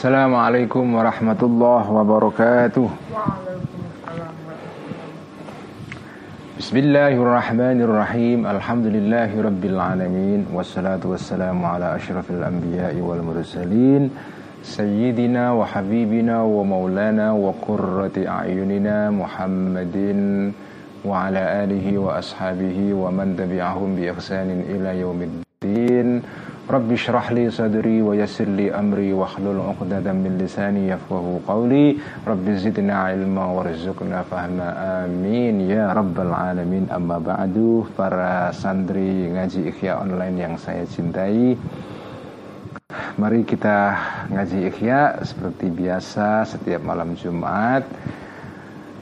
السلام عليكم ورحمة الله وبركاته. بسم الله الرحمن الرحيم. الحمد لله رب العالمين والصلاة والسلام على أشرف الأنبياء والمرسلين سيدنا وحبيبنا ومولانا وقرة أعيننا محمد وعلى آله وأصحابه ومن تبعهم بإحسان إلى يوم الدين. Rabbi syrah li sadri wa yassir li amri wa hlul uqdatan min lisani yafqahu qawli. Rabbi zidna ilma warzuqna fahma. Amin. Ya rabbal alamin. Amma ba'du. Para santri ngaji ikhya online yang saya cintai. Mari kita ngaji ikhya seperti biasa setiap malam Jumat.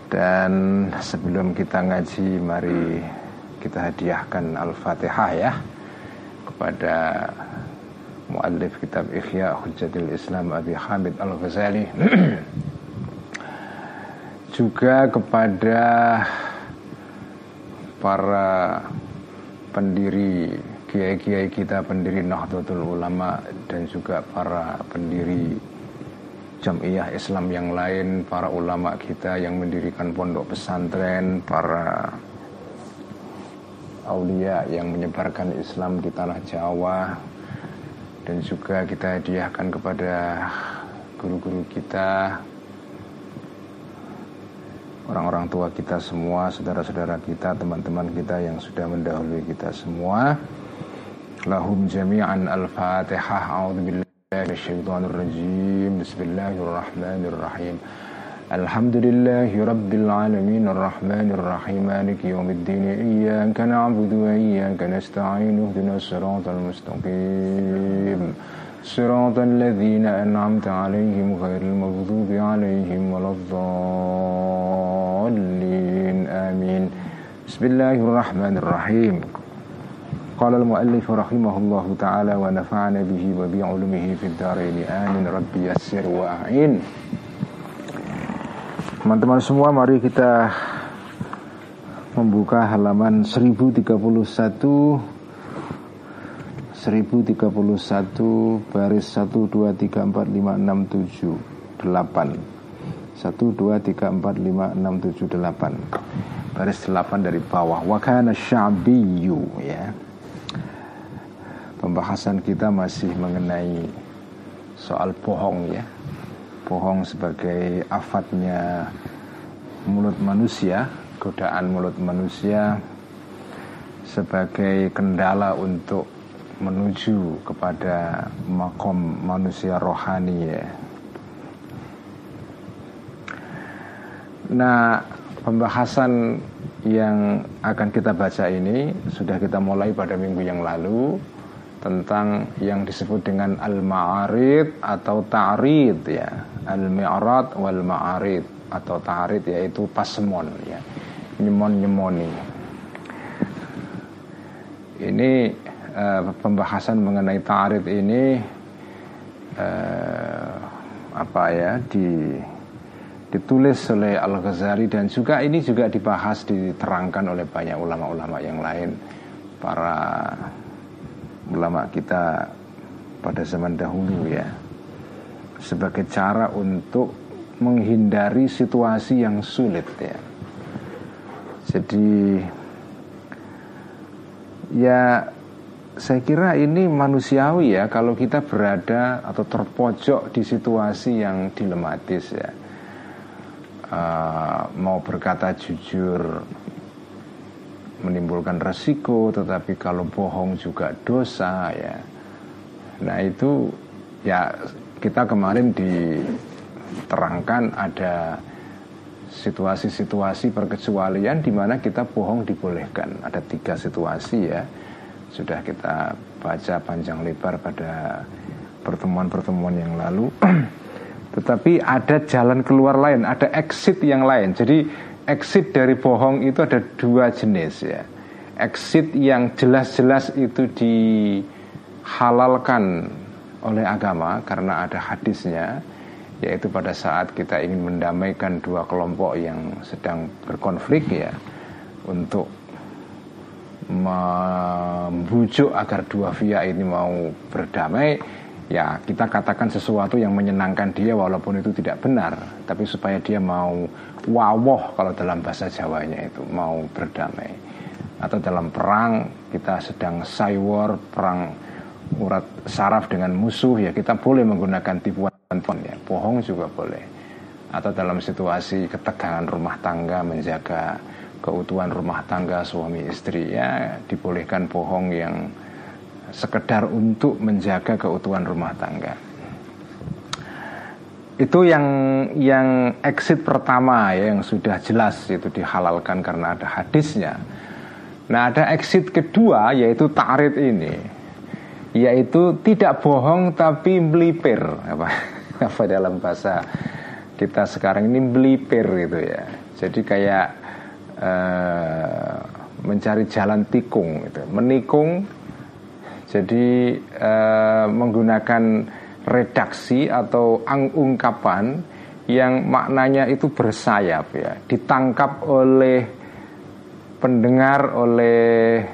Dan sebelum kita ngaji mari kita hadiahkan Al-Fatihah ya kepada muallif kitab Ikhya Hujjatul Islam Abi Hamid Al-Ghazali. Juga kepada para pendiri kiai-kiai kita pendiri Nahdlatul Ulama dan juga para pendiri Jamiah Islam yang lain, para ulama kita yang mendirikan pondok pesantren, para aulia yang menyebarkan Islam di tanah Jawa, dan juga kita hadiahkan kepada guru-guru kita orang-orang tua kita semua saudara-saudara kita teman-teman kita yang sudah mendahului kita semua. Lahum jami'an al-fatihah. A'udzubillahi minasyaitonir rajim bismillahirrahmanirrahim الحمد لله رب العالمين الرحمن الرحيم مالك يوم الدين إياك نعبد وإياك نستعين اهدنا الصراط المستقيم صراط الذين أنعمت عليهم غير المغضوب عليهم ولا الضالين. آمين. بسم الله الرحمن الرحيم. قال المؤلف رحمه الله تعالى ونفعنا به وبعلمه في الدارين. آمين. ربي يسر وأعين. Teman-teman semua mari kita membuka halaman 1031 1031 baris 1 2 3 4 5 6 7 8 1 2 3 4 5 6 7 8 baris 8 dari bawah. Wakana sya'biyu ya. Pembahasan kita masih mengenai soal bohong ya bohong sebagai afatnya mulut manusia, godaan mulut manusia sebagai kendala untuk menuju kepada makom manusia rohani ya. Nah, pembahasan yang akan kita baca ini sudah kita mulai pada minggu yang lalu tentang yang disebut dengan al-ma'arid atau ta'rid ya. Al-mi'rad wal ma'arid atau ta'rid yaitu pasemon ya. Nyemon-nyemoni. Ini uh, pembahasan mengenai ta'rid ini uh, apa ya di ditulis oleh Al-Ghazali dan juga ini juga dibahas diterangkan oleh banyak ulama-ulama yang lain para ulama kita pada zaman dahulu ya sebagai cara untuk menghindari situasi yang sulit ya. Jadi ya saya kira ini manusiawi ya kalau kita berada atau terpojok di situasi yang dilematis ya. Uh, mau berkata jujur menimbulkan resiko tetapi kalau bohong juga dosa ya. Nah itu ya kita kemarin diterangkan ada situasi-situasi perkecualian di mana kita bohong dibolehkan. Ada tiga situasi ya. Sudah kita baca panjang lebar pada pertemuan-pertemuan yang lalu. Tetapi ada jalan keluar lain ada exit yang lain. Jadi exit dari bohong itu ada dua jenis ya. Exit yang jelas-jelas itu dihalalkan oleh agama karena ada hadisnya yaitu pada saat kita ingin mendamaikan dua kelompok yang sedang berkonflik ya untuk membujuk agar dua via ini mau berdamai ya kita katakan sesuatu yang menyenangkan dia walaupun itu tidak benar tapi supaya dia mau wawoh kalau dalam bahasa Jawanya itu mau berdamai. Atau dalam perang kita sedang saywar perang urat saraf dengan musuh ya kita boleh menggunakan tipuan ya bohong juga boleh. Atau dalam situasi ketegangan rumah tangga menjaga keutuhan rumah tangga suami istri ya dibolehkan bohong yang sekedar untuk menjaga keutuhan rumah tangga. Itu yang yang exit pertama ya yang sudah jelas itu dihalalkan karena ada hadisnya. Nah, ada exit kedua yaitu ta'rid ini. Yaitu tidak bohong tapi melipir apa apa dalam bahasa kita sekarang ini melipir gitu ya. Jadi kayak uh, mencari jalan tikung gitu. Menikung jadi eh, menggunakan redaksi atau ungkapan yang maknanya itu bersayap ya, ditangkap oleh pendengar oleh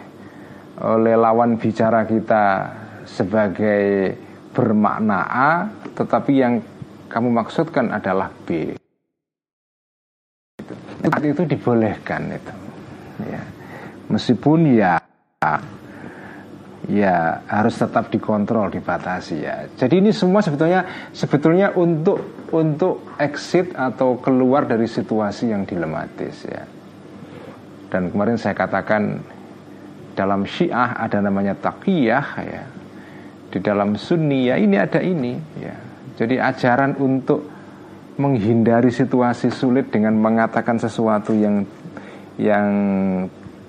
oleh lawan bicara kita sebagai bermakna A, tetapi yang kamu maksudkan adalah B. Itu, itu dibolehkan itu. Ya. Meskipun ya ya harus tetap dikontrol dibatasi ya. Jadi ini semua sebetulnya sebetulnya untuk untuk exit atau keluar dari situasi yang dilematis ya. Dan kemarin saya katakan dalam syiah ada namanya taqiyah ya. Di dalam sunni ya ini ada ini ya. Jadi ajaran untuk menghindari situasi sulit dengan mengatakan sesuatu yang yang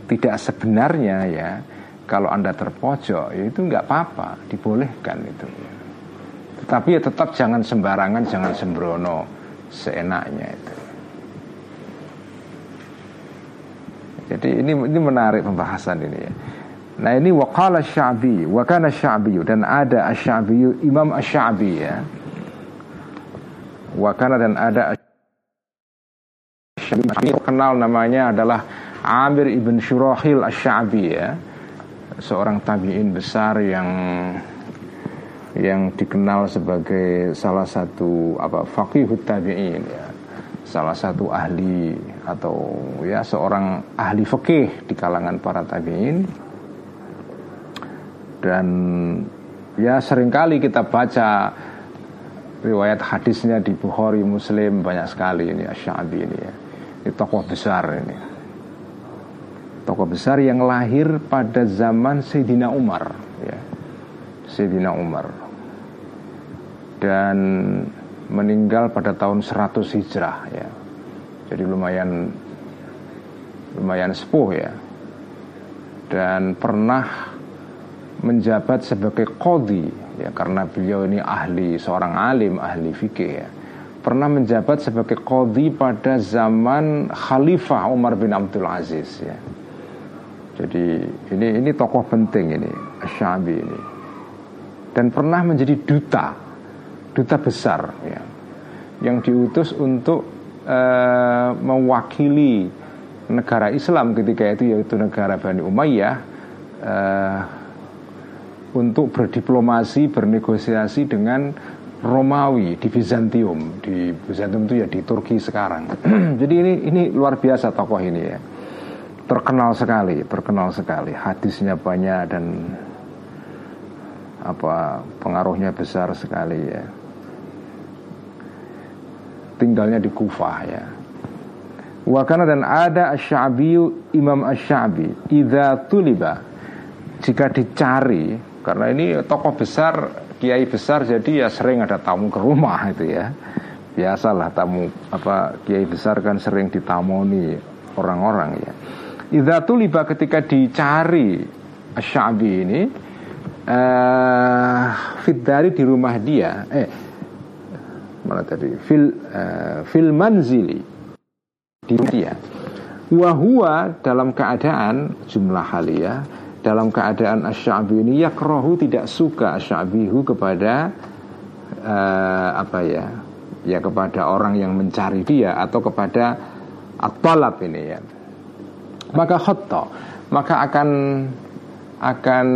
tidak sebenarnya ya kalau anda terpojok ya itu nggak apa-apa dibolehkan itu ya. tetapi ya tetap jangan sembarangan jangan sembrono seenaknya itu. Jadi ini ini menarik pembahasan ini ya. Nah ini waqala syabi Wakana syabi Dan ada asyabi Imam asyabi ya. Wakana dan ada asyabi Kenal namanya adalah Amir ibn Shurahil asyabi ya seorang tabiin besar yang yang dikenal sebagai salah satu apa faqihut tabiin ya. Salah satu ahli atau ya seorang ahli fikih di kalangan para tabiin. Dan ya sering kali kita baca riwayat hadisnya di Bukhari Muslim banyak sekali ini Asy'abi ini ya. Ini tokoh besar ini tokoh besar yang lahir pada zaman Sayyidina Umar ya. Sayyidina Umar dan meninggal pada tahun 100 Hijrah ya. Jadi lumayan lumayan sepuh ya. Dan pernah menjabat sebagai kodi ya karena beliau ini ahli seorang alim ahli fikih ya pernah menjabat sebagai kodi pada zaman Khalifah Umar bin Abdul Aziz ya jadi ini ini tokoh penting ini Asyabi ini. Dan pernah menjadi duta duta besar ya yang diutus untuk uh, mewakili negara Islam ketika itu yaitu negara Bani Umayyah uh, untuk berdiplomasi bernegosiasi dengan Romawi di Bizantium. Di Bizantium itu ya di Turki sekarang. Jadi ini ini luar biasa tokoh ini ya terkenal sekali, terkenal sekali. Hadisnya banyak dan apa pengaruhnya besar sekali ya. Tinggalnya di Kufah ya. Wakana dan ada asyabiyu Imam Asyabi Idza tuliba Jika dicari Karena ini tokoh besar Kiai besar jadi ya sering ada tamu ke rumah itu ya Biasalah tamu apa Kiai besar kan sering ditamoni orang-orang ya Idza tuliba ketika dicari Asyabi ini uh, Fiddari di rumah dia Eh Mana tadi Fil, uh, fil manzili Di rumah dia. Wahua dalam keadaan Jumlah halia Dalam keadaan Asyabi ini Yakrohu tidak suka Asyabihu kepada uh, Apa ya Ya kepada orang yang mencari dia Atau kepada At-talab ini ya maka khotta maka akan akan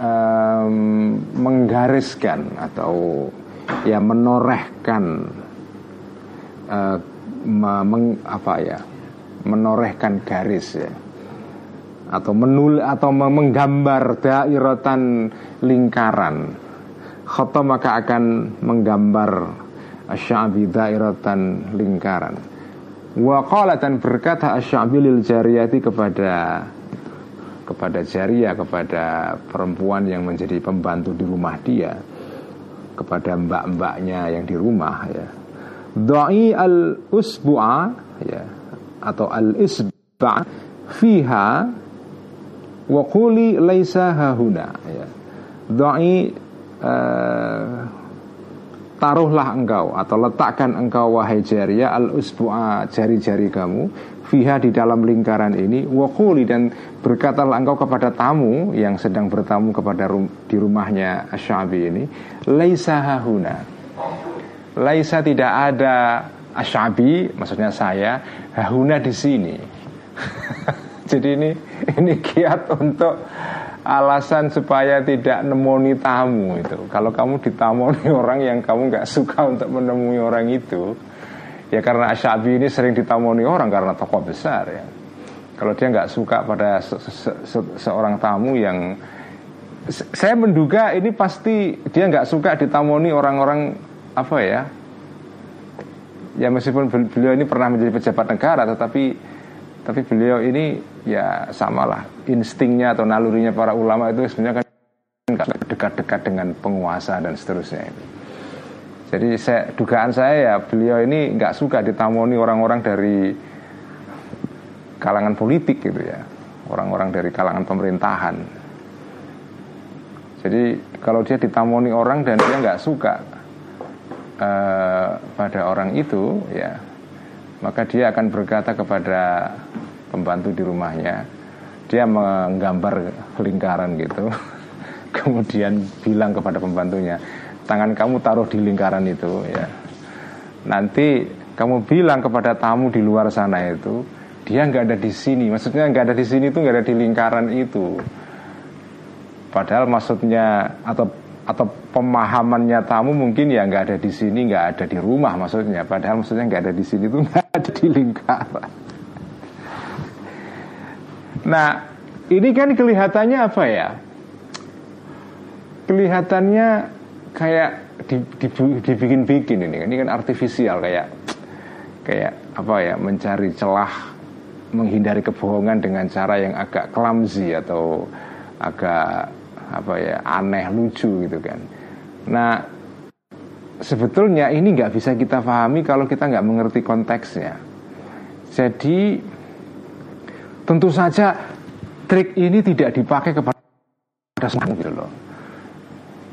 um, menggariskan atau ya menorehkan uh, meng, apa ya menorehkan garis ya. Atau menul atau menggambar dairatan lingkaran. Khotob maka akan menggambar asyabi dairatan lingkaran wa dan berkata asyabi lil jariyati kepada kepada jariah kepada perempuan yang menjadi pembantu di rumah dia kepada mbak-mbaknya yang di rumah ya Doi al usbu'a ya atau al isba fiha wa quli laisa hahuna ya. Doi uh, taruhlah engkau atau letakkan engkau wahai jariya al usbu'a jari-jari kamu fiha di dalam lingkaran ini wakuli dan berkatalah engkau kepada tamu yang sedang bertamu kepada rum, di rumahnya Asyabi ini laisa hahuna Laisa tidak ada asyabi, maksudnya saya, hahuna di sini. Jadi ini ini kiat untuk alasan supaya tidak nemoni tamu itu. Kalau kamu ditamoni orang yang kamu nggak suka untuk menemui orang itu, ya karena asyabi ini sering ditamoni orang karena tokoh besar ya. Kalau dia nggak suka pada se se se seorang tamu yang saya menduga ini pasti dia nggak suka ditamoni orang-orang apa ya ya meskipun beliau ini pernah menjadi pejabat negara tetapi tapi beliau ini ya samalah instingnya atau nalurinya para ulama itu sebenarnya kan dekat-dekat dengan penguasa dan seterusnya ini. Jadi saya, dugaan saya ya beliau ini nggak suka ditamoni orang-orang dari kalangan politik gitu ya, orang-orang dari kalangan pemerintahan. Jadi kalau dia ditamoni orang dan dia nggak suka, uh, pada orang itu ya maka dia akan berkata kepada pembantu di rumahnya dia menggambar lingkaran gitu kemudian bilang kepada pembantunya tangan kamu taruh di lingkaran itu ya. Nanti kamu bilang kepada tamu di luar sana itu dia nggak ada di sini. Maksudnya nggak ada di sini itu nggak ada di lingkaran itu. Padahal maksudnya atau atau pemahamannya tamu mungkin ya nggak ada di sini nggak ada di rumah maksudnya. Padahal maksudnya nggak ada di sini tuh nggak ada di lingkaran nah ini kan kelihatannya apa ya? Kelihatannya kayak dibikin-bikin ini ini kan artifisial kayak kayak apa ya? Mencari celah menghindari kebohongan dengan cara yang agak clumsy atau agak apa ya? Aneh lucu gitu kan. Nah sebetulnya ini nggak bisa kita pahami kalau kita nggak mengerti konteksnya. Jadi tentu saja trik ini tidak dipakai kepada tamu gitu loh.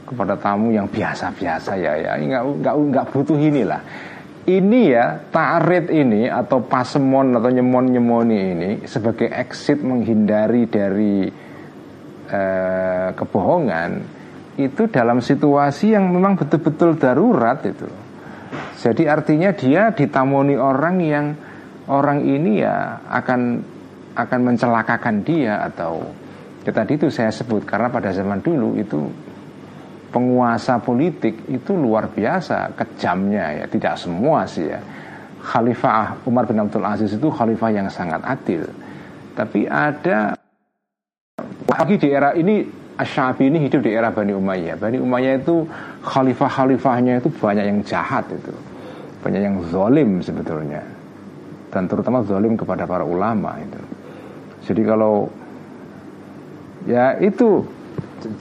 Kepada tamu yang biasa-biasa ya ya. Nggak nggak nggak butuh inilah ini ya ta'rid ini atau pasemon atau nyemon nyemoni ini sebagai exit menghindari dari eh, kebohongan itu dalam situasi yang memang betul-betul darurat itu. Jadi artinya dia ditamoni orang yang orang ini ya akan akan mencelakakan dia atau ya tadi itu saya sebut karena pada zaman dulu itu penguasa politik itu luar biasa kejamnya ya tidak semua sih ya Khalifah Umar bin Abdul Aziz itu khalifah yang sangat adil tapi ada Apalagi di era ini Asyabi ini hidup di era Bani Umayyah. Bani Umayyah itu khalifah-khalifahnya itu banyak yang jahat itu. Banyak yang zolim sebetulnya. Dan terutama zolim kepada para ulama itu. Jadi kalau ya itu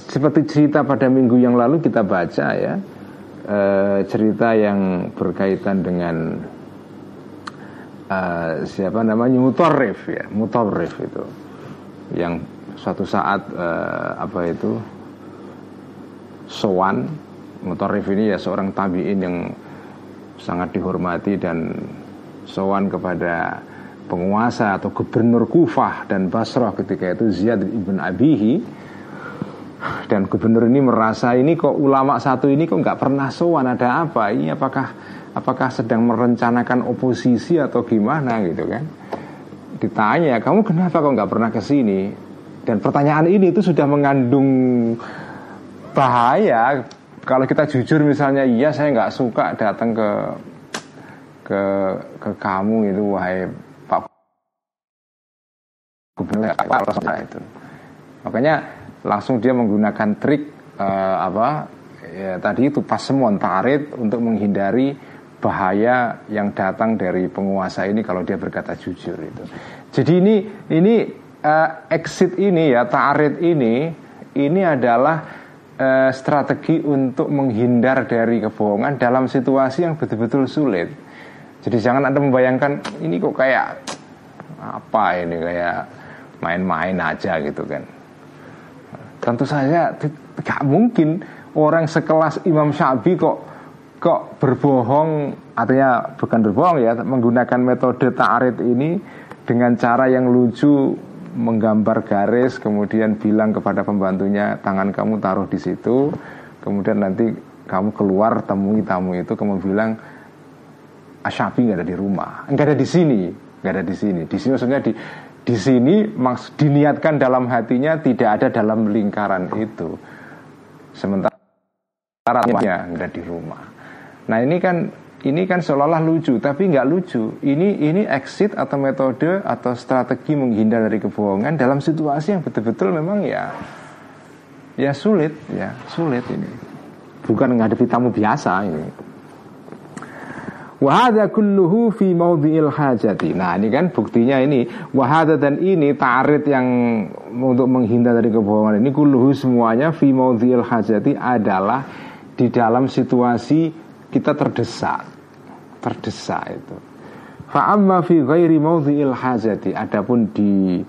seperti cerita pada minggu yang lalu kita baca ya e, cerita yang berkaitan dengan e, siapa namanya Mutarrif ya Mutarrif itu. Yang suatu saat uh, apa itu sowan Mutarrif ini ya seorang tabiin yang sangat dihormati dan sowan kepada penguasa atau gubernur Kufah dan Basrah ketika itu Ziyad ibn Abihi. Dan gubernur ini merasa ini kok ulama satu ini kok nggak pernah sowan? Ada apa ini? Apakah apakah sedang merencanakan oposisi atau gimana? Gitu kan. Ditanya kamu kenapa kok nggak pernah ke sini? Dan pertanyaan ini itu sudah mengandung bahaya. Kalau kita jujur misalnya iya saya nggak suka datang ke ke ke kamu itu wahai Pak Gubernur itu makanya langsung dia menggunakan trik uh, apa ya, tadi itu pas semua tarit untuk menghindari bahaya yang datang dari penguasa ini kalau dia berkata jujur itu. Jadi ini ini uh, exit ini ya tarit ini ini adalah uh, strategi untuk menghindar dari kebohongan dalam situasi yang betul-betul sulit. Jadi jangan anda membayangkan ini kok kayak apa ini kayak main-main aja gitu kan. Tentu saja tidak mungkin orang sekelas Imam Syafi'i kok kok berbohong artinya bukan berbohong ya menggunakan metode ta'arid ini dengan cara yang lucu menggambar garis kemudian bilang kepada pembantunya tangan kamu taruh di situ kemudian nanti kamu keluar temui tamu itu kamu bilang Asyafi nggak ada di rumah nggak ada di sini nggak ada di sini di sini maksudnya di di sini maks diniatkan dalam hatinya tidak ada dalam lingkaran itu sementara syaratnya nggak di rumah. Nah ini kan ini kan seolah-olah lucu, tapi nggak lucu. Ini ini exit atau metode atau strategi menghindar dari kebohongan dalam situasi yang betul-betul memang ya ya sulit, ya sulit ini. Bukan menghadapi tamu biasa ini. Wahada kulluhu fi maudhi'il hajati. Nah ini kan buktinya ini. Wahada dan ini ta'arid yang untuk menghindar dari kebohongan ini. Kulluhu semuanya fi maudhi'il hajati adalah di dalam situasi kita terdesak. Terdesak itu. Fa'amma fi ghairi maudhi'il hajati. Adapun di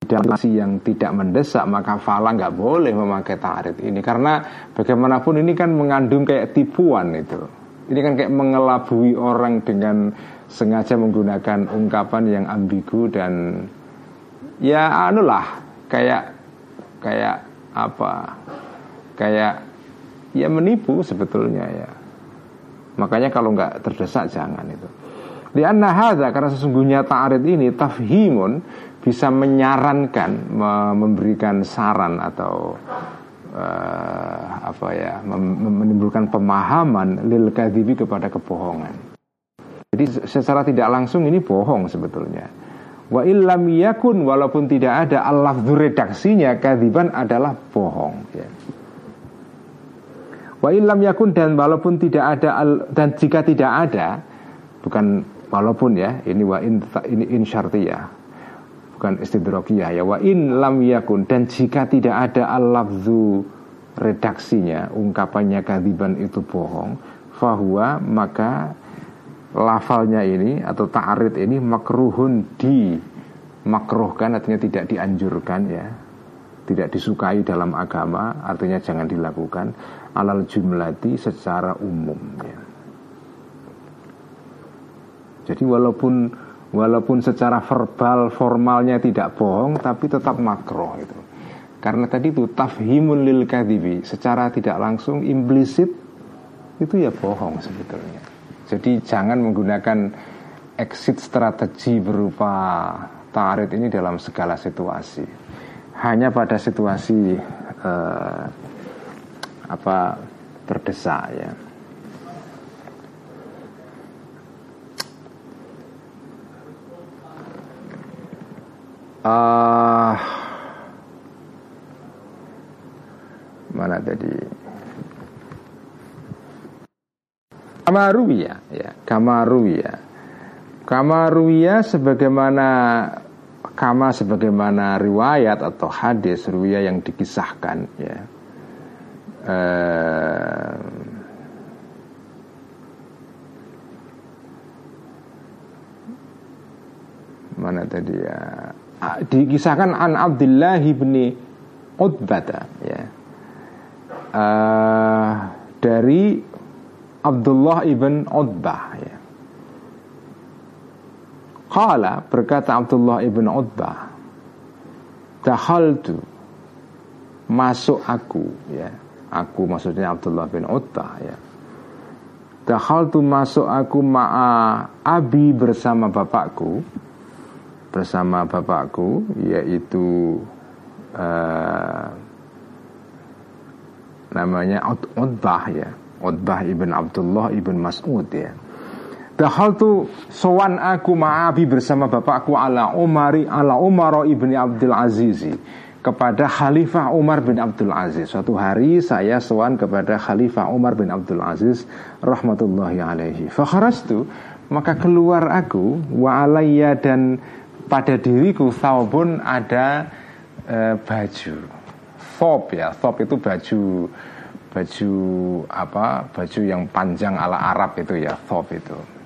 dalam situasi yang tidak mendesak maka fala nggak boleh memakai tarid ini. Karena bagaimanapun ini kan mengandung kayak tipuan itu ini kan kayak mengelabui orang dengan sengaja menggunakan ungkapan yang ambigu dan ya anulah kayak kayak apa kayak ya menipu sebetulnya ya. Makanya kalau nggak terdesak jangan itu. Di hadza karena sesungguhnya ta'arid ini tafhimun bisa menyarankan memberikan saran atau uh, apa ya menimbulkan pemahaman lil kadhibi kepada kebohongan. Jadi secara tidak langsung ini bohong sebetulnya. Wa illam yakun walaupun tidak ada al redaksinya kadiban adalah bohong ya. Wa ilam yakun dan walaupun tidak ada dan jika tidak ada bukan walaupun ya ini wa in ini in syartiyah bukan istidrokiyah ya. Wa in lam yakun. Dan jika tidak ada al-lafzu redaksinya ungkapannya kadiban itu bohong fahuwa maka lafalnya ini atau ta'arid ini makruhun di makruhkan artinya tidak dianjurkan ya. Tidak disukai dalam agama artinya jangan dilakukan. Alal jumlati secara umum ya. Jadi walaupun walaupun secara verbal formalnya tidak bohong tapi tetap makroh itu. Karena tadi itu tafhimun lil kadhibi secara tidak langsung implisit itu ya bohong sebetulnya. Jadi jangan menggunakan exit strategi berupa tarit ini dalam segala situasi. Hanya pada situasi uh, apa terdesak ya. Uh, mana tadi? Kamaruya ya, Kamaruya. Kamaruya sebagaimana kama sebagaimana riwayat atau hadis riwayat yang dikisahkan ya. Uh, mana tadi ya dikisahkan an Abdullah bin Utbah ya. Uh, dari Abdullah ibn Utbah ya. Qala berkata Abdullah ibn Utbah Dahaltu Masuk aku ya. Aku maksudnya Abdullah bin Utbah ya. Dahal tu masuk aku ma'a abi bersama bapakku Bersama bapakku Yaitu uh, namanya Utbah ya Utbah ibn Abdullah ibn Mas'ud ya Dahal tu sowan aku ma'abi bersama bapakku ala Umari ala Umar ibni Abdul Azizi kepada Khalifah Umar bin Abdul Aziz. Suatu hari saya sowan kepada Khalifah Umar bin Abdul Aziz rahmatullahi alaihi. Fakharastu maka keluar aku wa alayya dan pada diriku thawbun ada e, baju. Thob ya, thob itu baju baju apa? Baju yang panjang ala Arab itu ya, thob itu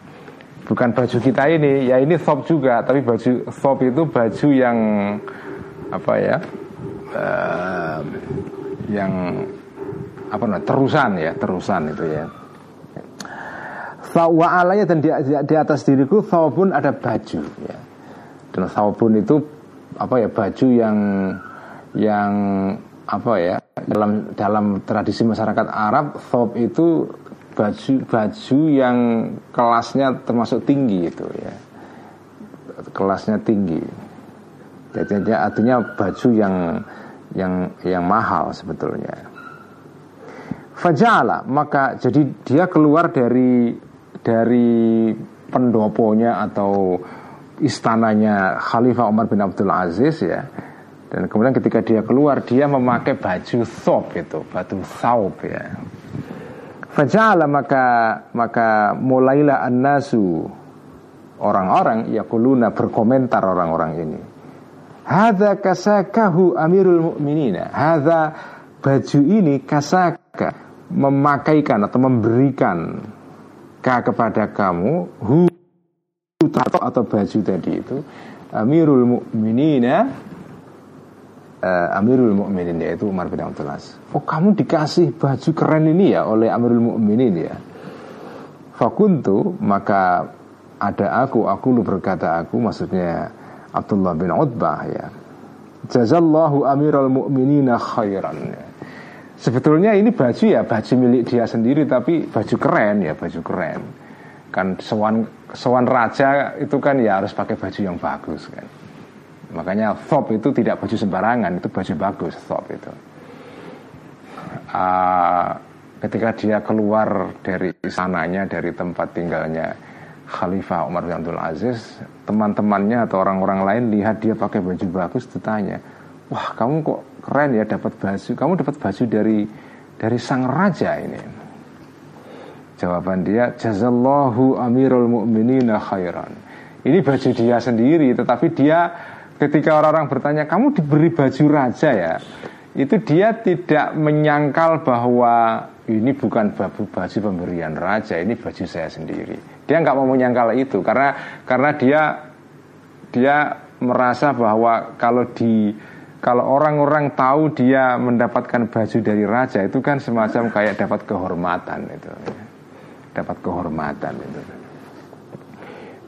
bukan baju kita ini ya ini top juga tapi baju top itu baju yang apa ya uh, yang apa namanya terusan ya terusan itu ya wa alaya dan di, di, di atas diriku pun ada baju ya dan pun itu apa ya baju yang yang apa ya dalam dalam tradisi masyarakat Arab thawb itu baju baju yang kelasnya termasuk tinggi itu ya. Kelasnya tinggi. Jadi artinya baju yang yang yang mahal sebetulnya. Fajala maka jadi dia keluar dari dari pendoponya atau istananya Khalifah Umar bin Abdul Aziz ya dan kemudian ketika dia keluar dia memakai baju thawb itu baju thawb ya Fajala maka maka mulailah an-nasu orang-orang yakuluna berkomentar orang-orang ini. Hadza kasakahu Amirul Mukminina. Hadza baju ini kasaka memakaikan atau memberikan ka kepada kamu hu atau baju tadi itu Amirul Mukminina uh, Amirul Mukminin yaitu Umar bin Abdul Aziz. Oh kamu dikasih baju keren ini ya oleh Amirul Mukminin ya. Fakuntu maka ada aku, aku lu berkata aku maksudnya Abdullah bin Utbah ya. Jazallahu Amirul Mukminina khairan. Ya. Sebetulnya ini baju ya baju milik dia sendiri tapi baju keren ya baju keren. Kan sewan sewan raja itu kan ya harus pakai baju yang bagus kan. Makanya thop itu tidak baju sembarangan, itu baju bagus thop itu. Uh, ketika dia keluar dari istananya, dari tempat tinggalnya Khalifah Umar bin Abdul Aziz, teman-temannya atau orang-orang lain lihat dia pakai baju bagus, ditanya, wah kamu kok keren ya dapat baju, kamu dapat baju dari dari sang raja ini. Jawaban dia, jazallahu amirul mu'minina khairan. Ini baju dia sendiri, tetapi dia ketika orang-orang bertanya kamu diberi baju raja ya? Itu dia tidak menyangkal bahwa ini bukan baju baju pemberian raja ini baju saya sendiri. Dia nggak mau menyangkal itu karena karena dia dia merasa bahwa kalau di kalau orang-orang tahu dia mendapatkan baju dari raja itu kan semacam kayak dapat kehormatan itu dapat kehormatan itu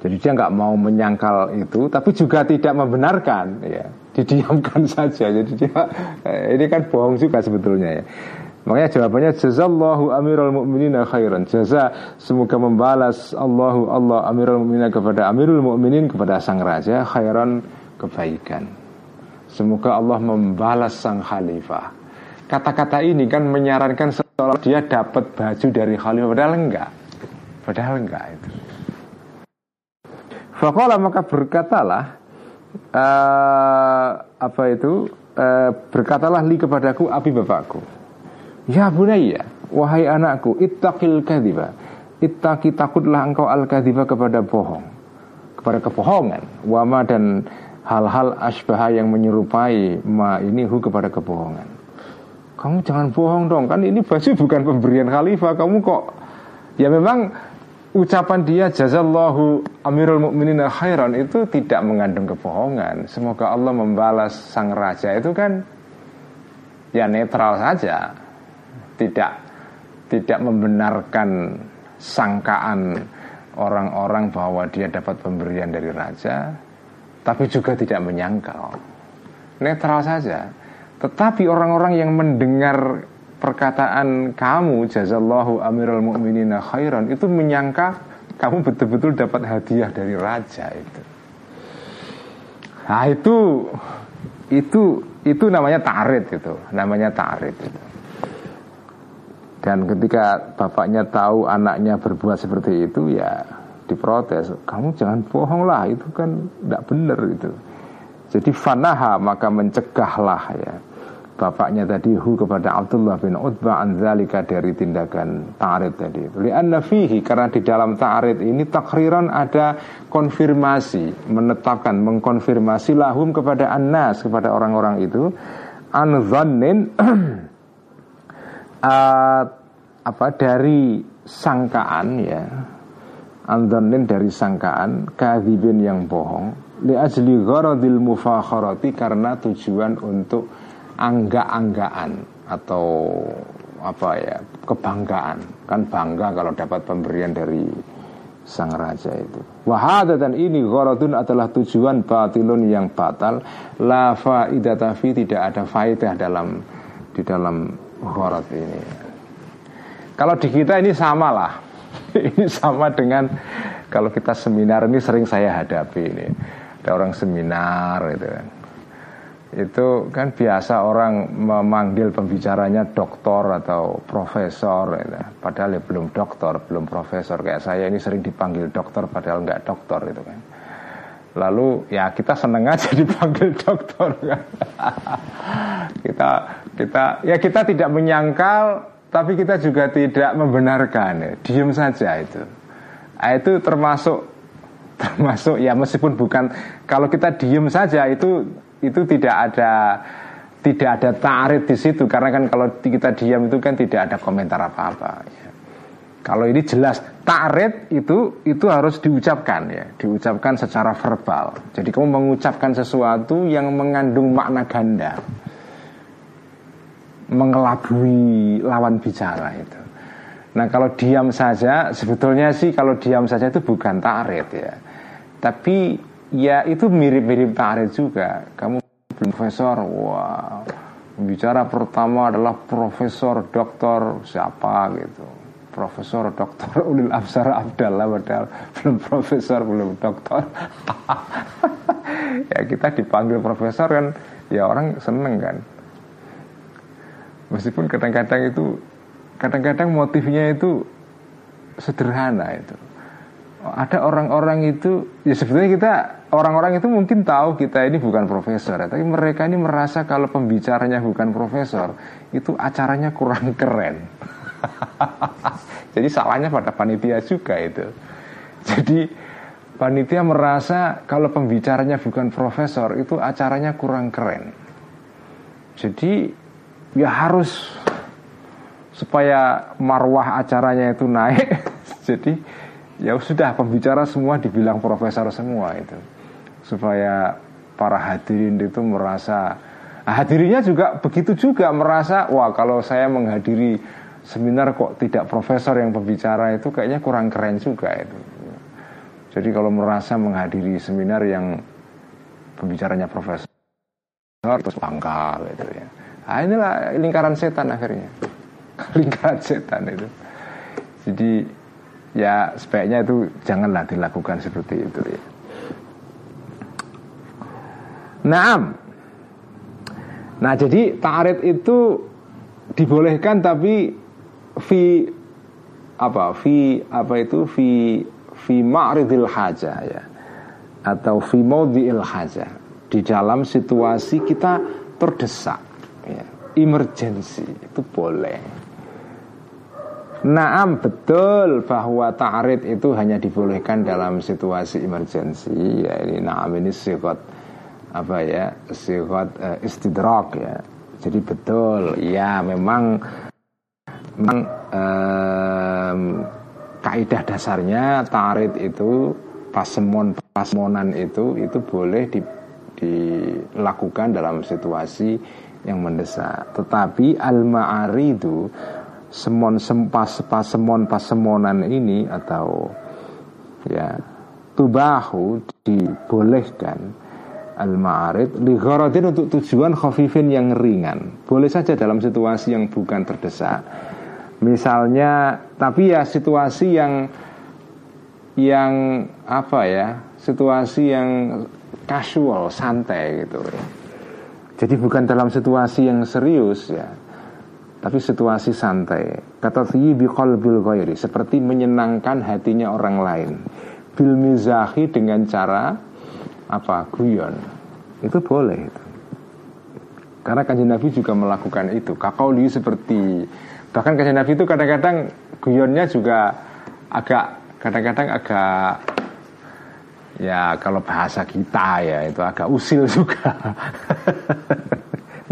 jadi dia nggak mau menyangkal itu, tapi juga tidak membenarkan, ya, didiamkan saja. Jadi dia eh, ini kan bohong juga sebetulnya ya. Makanya jawabannya jazallahu amirul mu'minin khairan. Jaza semoga membalas Allahu Allah amirul mu'minin kepada amirul mu'minin kepada sang raja khairan kebaikan. Semoga Allah membalas sang khalifah. Kata-kata ini kan menyarankan seolah dia dapat baju dari khalifah padahal enggak. Padahal enggak itu. Fakola maka berkatalah uh, apa itu uh, berkatalah li kepadaku api bapakku. Ya bunaya, wahai anakku, ittaqil kadhiba. Ittaqi takutlah engkau al kadhiba kepada bohong, kepada kebohongan. Wama dan hal-hal asbah yang menyerupai ma ini hu kepada kebohongan. Kamu jangan bohong dong, kan ini baju bukan pemberian khalifah. Kamu kok ya memang ucapan dia jazallahu amirul mukminin khairan itu tidak mengandung kebohongan. Semoga Allah membalas sang raja itu kan ya netral saja. Tidak tidak membenarkan sangkaan orang-orang bahwa dia dapat pemberian dari raja, tapi juga tidak menyangkal. Netral saja. Tetapi orang-orang yang mendengar perkataan kamu jazallahu amirul mu'minina khairan itu menyangka kamu betul-betul dapat hadiah dari raja itu. Nah itu itu itu namanya tarit itu, namanya tarit itu. Dan ketika bapaknya tahu anaknya berbuat seperti itu ya diprotes. Kamu jangan bohong lah, itu kan tidak benar itu. Jadi fanaha maka mencegahlah ya bapaknya tadi hu kepada Abdullah bin Utbah anzalika dari tindakan ta'arid tadi itu. Lianna fihi karena di dalam ta'arid ini takriran ada konfirmasi, menetapkan, mengkonfirmasi lahum kepada annas kepada orang-orang itu anzanin uh, apa dari sangkaan ya anzanin dari sangkaan kadhibin yang bohong li ajli gharadil mufakharati karena tujuan untuk angga-anggaan atau apa ya kebanggaan. Kan bangga kalau dapat pemberian dari sang raja itu. Wahada dan ini gharadun adalah tujuan batilun yang batal. La faidata fi tidak ada faidah dalam di dalam gharad ini. Kalau di kita ini sama lah ini sama dengan kalau kita seminar ini sering saya hadapi ini. Ada orang seminar itu kan itu kan biasa orang memanggil pembicaranya doktor atau profesor gitu. padahal ya belum doktor belum profesor. Kayak saya ini sering dipanggil dokter padahal nggak dokter itu kan. Lalu ya kita seneng aja dipanggil dokter kan. Kita kita ya kita tidak menyangkal tapi kita juga tidak membenarkan ya. Diem saja itu. Nah, itu termasuk termasuk ya meskipun bukan kalau kita diem saja itu itu tidak ada tidak ada tarik di situ karena kan kalau kita diam itu kan tidak ada komentar apa-apa. Ya. Kalau ini jelas tarik itu itu harus diucapkan ya, diucapkan secara verbal. Jadi kamu mengucapkan sesuatu yang mengandung makna ganda, mengelabui lawan bicara itu. Nah kalau diam saja sebetulnya sih kalau diam saja itu bukan tarik ya, tapi ya itu mirip-mirip tarik juga. Kamu profesor, wah bicara pertama adalah profesor doktor siapa gitu. Profesor doktor Ulil Absar Abdallah padahal belum profesor belum doktor. ya kita dipanggil profesor kan ya orang seneng kan. Meskipun kadang-kadang itu kadang-kadang motifnya itu sederhana itu ada orang-orang itu ya sebetulnya kita orang-orang itu mungkin tahu kita ini bukan profesor ya, tapi mereka ini merasa kalau pembicaranya bukan profesor itu acaranya kurang keren. Jadi salahnya pada panitia juga itu. Jadi panitia merasa kalau pembicaranya bukan profesor itu acaranya kurang keren. Jadi ya harus supaya marwah acaranya itu naik. Jadi ya sudah pembicara semua dibilang profesor semua itu. Supaya para hadirin itu merasa nah, hadirinnya juga begitu juga merasa wah kalau saya menghadiri seminar kok tidak profesor yang pembicara itu kayaknya kurang keren juga itu. Jadi kalau merasa menghadiri seminar yang pembicaranya profesor terus bangga gitu ya. Nah, inilah lingkaran setan akhirnya. Lingkaran setan itu. Jadi ya sebaiknya itu janganlah dilakukan seperti itu ya. Naam. Nah, jadi ta'arid itu dibolehkan tapi fi apa? Fi apa itu fi fi ma'ridil haja ya. Atau fi maudhi'il haja. Di dalam situasi kita terdesak ya. Emergency itu boleh. Naam betul bahwa ta'arid itu hanya dibolehkan dalam situasi emergensi ya ini naam ini sikot apa ya sikot uh, istidrak ya. Jadi betul ya memang memang um, kaidah dasarnya ta'arid itu pasemon pasemonan itu itu boleh di, dilakukan dalam situasi yang mendesak. Tetapi al-ma'aridu semon sempas pasemon pasemonan ini atau ya tubahu dibolehkan al maarid li untuk tujuan khafifin yang ringan. Boleh saja dalam situasi yang bukan terdesak. Misalnya tapi ya situasi yang yang apa ya situasi yang casual santai gitu. Jadi bukan dalam situasi yang serius ya tapi situasi santai. Kata bi qalbil ghairi, seperti menyenangkan hatinya orang lain. Bil mizahi dengan cara apa? guyon. Itu boleh itu. Karena kanjeng Nabi juga melakukan itu. Kakauli seperti bahkan kanjeng Nabi itu kadang-kadang guyonnya juga agak kadang-kadang agak ya kalau bahasa kita ya itu agak usil juga.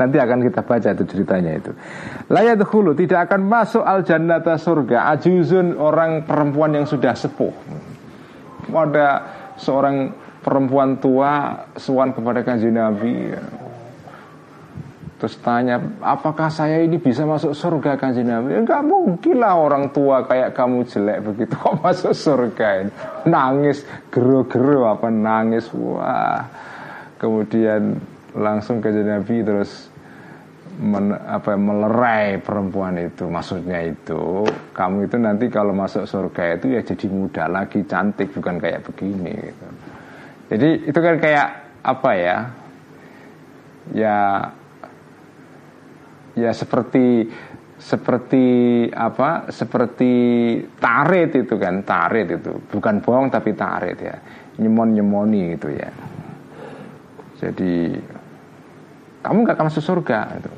Nanti akan kita baca itu ceritanya itu. Layat hulu tidak akan masuk al jannata surga ajuzun orang perempuan yang sudah sepuh. Ada seorang perempuan tua suan kepada kanjeng Nabi Terus tanya, apakah saya ini bisa masuk surga kanjeng Nabi? Enggak mungkin lah orang tua kayak kamu jelek begitu kok masuk surga ini. Nangis, gero-gero apa nangis. Wah. Kemudian langsung kanjeng Nabi terus men, apa melerai perempuan itu. Maksudnya itu, kamu itu nanti kalau masuk surga itu ya jadi muda lagi, cantik bukan kayak begini gitu. Jadi itu kan kayak apa ya? Ya ya seperti seperti apa seperti tarit itu kan tarit itu bukan bohong tapi tarit ya nyemon nyemoni itu ya jadi kamu nggak akan masuk surga itu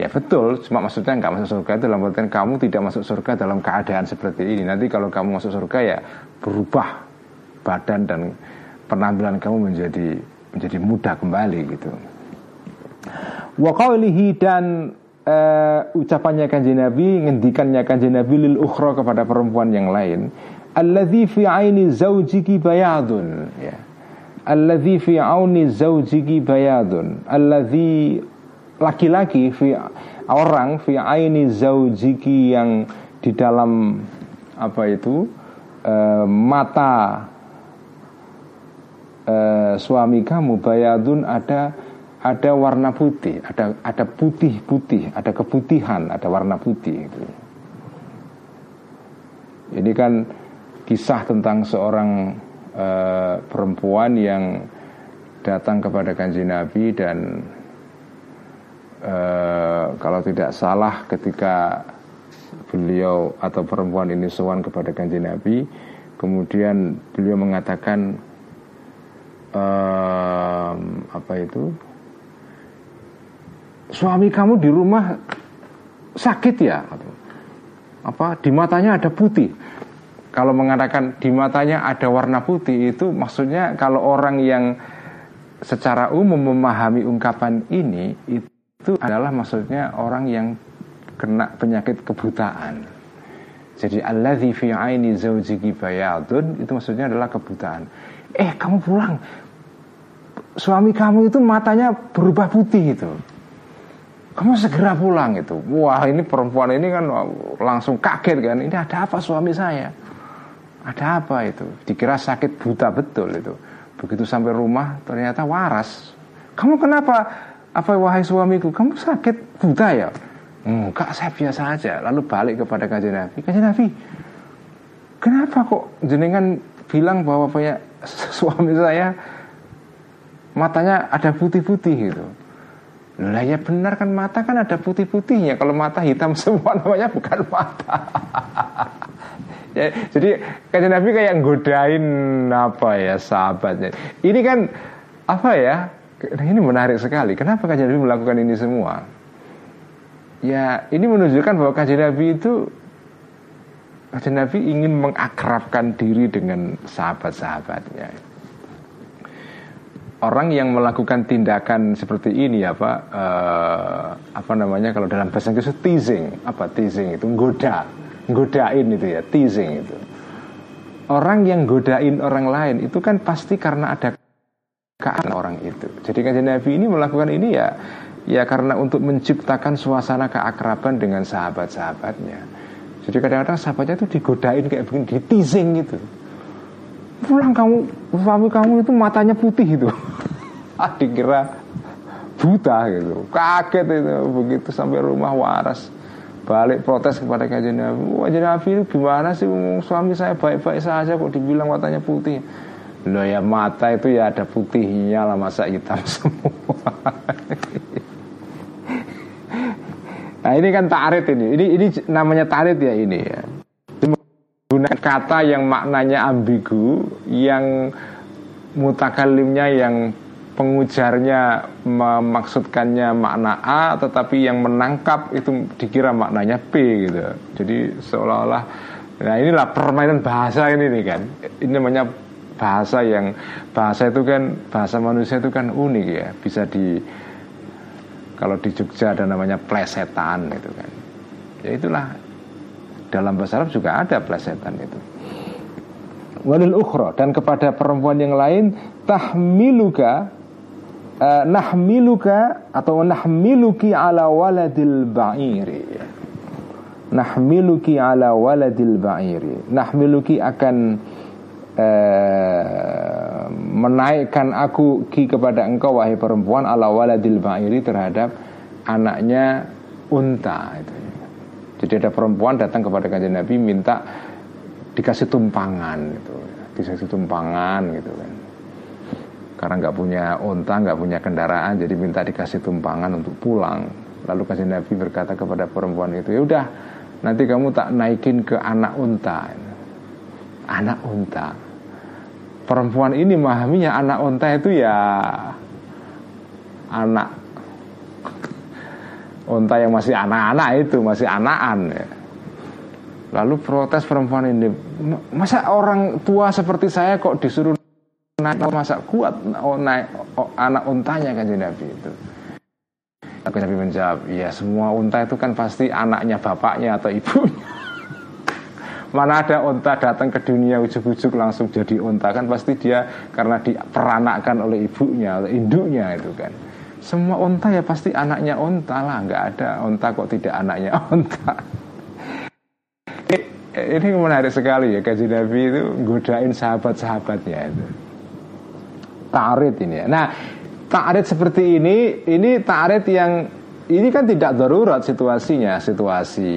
ya betul. Cuma maksudnya nggak masuk surga itu dalam artian kamu tidak masuk surga dalam keadaan seperti ini. Nanti kalau kamu masuk surga ya berubah badan dan penampilan kamu menjadi menjadi muda kembali gitu. Wa dan uh, ucapannya kanjeng Nabi, ngendikannya kanjeng Nabi lil ukhra kepada perempuan yang lain, alladzi fi aini zaujiki bayadun. Ya. Alladzi fi auni zaujiki bayadun. Alladzi laki-laki fi orang fi aini zaujiki yang di dalam apa itu uh, mata uh, suami kamu bayadun ada ada warna putih, ada ada putih-putih, ada keputihan, ada warna putih itu. Ini kan kisah tentang seorang uh, perempuan yang datang kepada kanjeng Nabi dan uh, kalau tidak salah ketika beliau atau perempuan ini sowan kepada kanjeng Nabi, kemudian beliau mengatakan uh, apa itu? suami kamu di rumah sakit ya apa di matanya ada putih kalau mengatakan di matanya ada warna putih itu maksudnya kalau orang yang secara umum memahami ungkapan ini itu adalah maksudnya orang yang kena penyakit kebutaan. Jadi alladzi fi aini zaujiki bayadun itu maksudnya adalah kebutaan. Eh, kamu pulang. Suami kamu itu matanya berubah putih itu kamu segera pulang itu wah ini perempuan ini kan langsung kaget kan ini ada apa suami saya ada apa itu? Dikira sakit buta betul itu. Begitu sampai rumah ternyata waras. Kamu kenapa? Apa wahai suamiku kamu sakit buta ya? Enggak saya biasa aja. Lalu balik kepada kajian Nabi. Kajian Nabi kenapa kok jenengan bilang bahwa punya suami saya matanya ada putih-putih gitu? Lah ya benar kan mata kan ada putih-putihnya. Kalau mata hitam semua namanya bukan mata. Ya, jadi kajian Nabi kayak godain apa ya sahabatnya. Ini kan apa ya? Nah, ini menarik sekali. Kenapa kajian Nabi melakukan ini semua? Ya ini menunjukkan bahwa kajian Nabi itu kajian Nabi ingin mengakrabkan diri dengan sahabat-sahabatnya orang yang melakukan tindakan seperti ini apa uh, apa namanya kalau dalam bahasa Inggris teasing apa teasing itu goda godain itu ya teasing itu. Orang yang godain orang lain itu kan pasti karena ada keadaan orang itu. Jadi kan Nabi ini melakukan ini ya ya karena untuk menciptakan suasana keakraban dengan sahabat-sahabatnya. Jadi kadang-kadang sahabatnya itu digodain kayak begini di teasing gitu. Pulang kamu suami kamu itu matanya putih itu. Ah, dikira buta gitu. Kaget itu begitu sampai rumah waras balik protes kepada kajian Nabi wah Nabi itu gimana sih suami saya baik-baik saja kok dibilang matanya putih Loh ya mata itu ya ada putihnya lah masa hitam semua Nah ini kan tarit ini. Ini ini namanya tarit ya ini ya. Menggunakan kata yang maknanya ambigu, yang mutakalimnya yang pengujarnya memaksudkannya makna A tetapi yang menangkap itu dikira maknanya B gitu. Jadi seolah-olah nah inilah permainan bahasa ini nih kan. Ini namanya bahasa yang bahasa itu kan bahasa manusia itu kan unik ya, bisa di kalau di Jogja ada namanya plesetan gitu kan. Ya itulah dalam bahasa Arab juga ada plesetan itu walil ukhra dan kepada perempuan yang lain tahmiluka uh, nahmiluka atau nahmiluki ala waladil ba'iri. Nahmiluki ala waladil ba'iri. Nahmiluki akan uh, menaikkan aku ki kepada engkau wahai perempuan ala waladil ba'iri terhadap anaknya unta itu. Jadi ada perempuan datang kepada kajian Nabi minta dikasih tumpangan gitu. Dikasih tumpangan gitu kan karena nggak punya unta nggak punya kendaraan jadi minta dikasih tumpangan untuk pulang. Lalu kasih Nabi berkata kepada perempuan itu ya udah nanti kamu tak naikin ke anak unta. Anak unta? Perempuan ini memahaminya anak unta itu ya anak unta yang masih anak-anak itu masih anakan ya. Lalu protes perempuan ini, masa orang tua seperti saya kok disuruh naik masa kuat naik anak untanya kan Nabi itu. Tapi Nabi menjawab, ya semua unta itu kan pasti anaknya bapaknya atau ibunya. Mana ada unta datang ke dunia ujuk-ujuk langsung jadi unta kan pasti dia karena diperanakkan oleh ibunya, oleh induknya itu kan. Semua unta ya pasti anaknya unta lah, nggak ada unta kok tidak anaknya unta ini menarik sekali ya kaji Nabi itu godain sahabat-sahabatnya itu tarit ini ya. Nah tarit seperti ini ini tarit yang ini kan tidak darurat situasinya situasi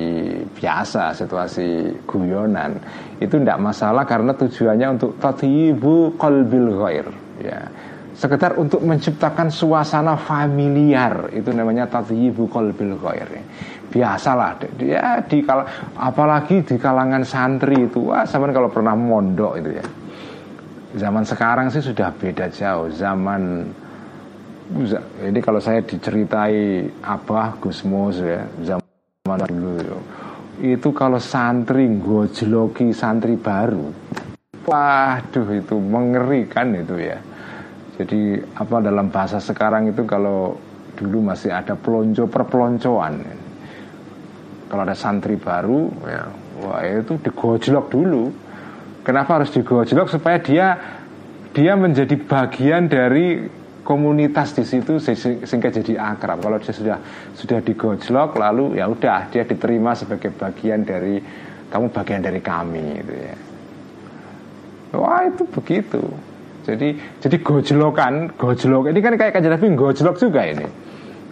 biasa situasi guyonan. Itu tidak masalah karena tujuannya untuk tatibu qalbil ghair ya. Sekedar untuk menciptakan suasana familiar itu namanya tatibu qalbil ghair. Ya biasalah dia di apalagi di kalangan santri itu. Wah zaman kalau pernah mondok itu ya zaman sekarang sih sudah beda jauh. Zaman ini kalau saya diceritai abah Gusmus ya zaman dulu itu, itu kalau santri gojloki santri baru waduh itu mengerikan itu ya. Jadi apa dalam bahasa sekarang itu kalau dulu masih ada pelonco perpeloncoan. Kalau ada santri baru ya wah itu digojlok dulu kenapa harus digojlok? Supaya dia dia menjadi bagian dari komunitas di situ sehingga jadi akrab. Kalau dia sudah sudah digojlok lalu ya udah dia diterima sebagai bagian dari kamu bagian dari kami gitu ya. Wah itu begitu. Jadi jadi gojlokan gojlok. Ini kan kayak kajian gojlok juga ini.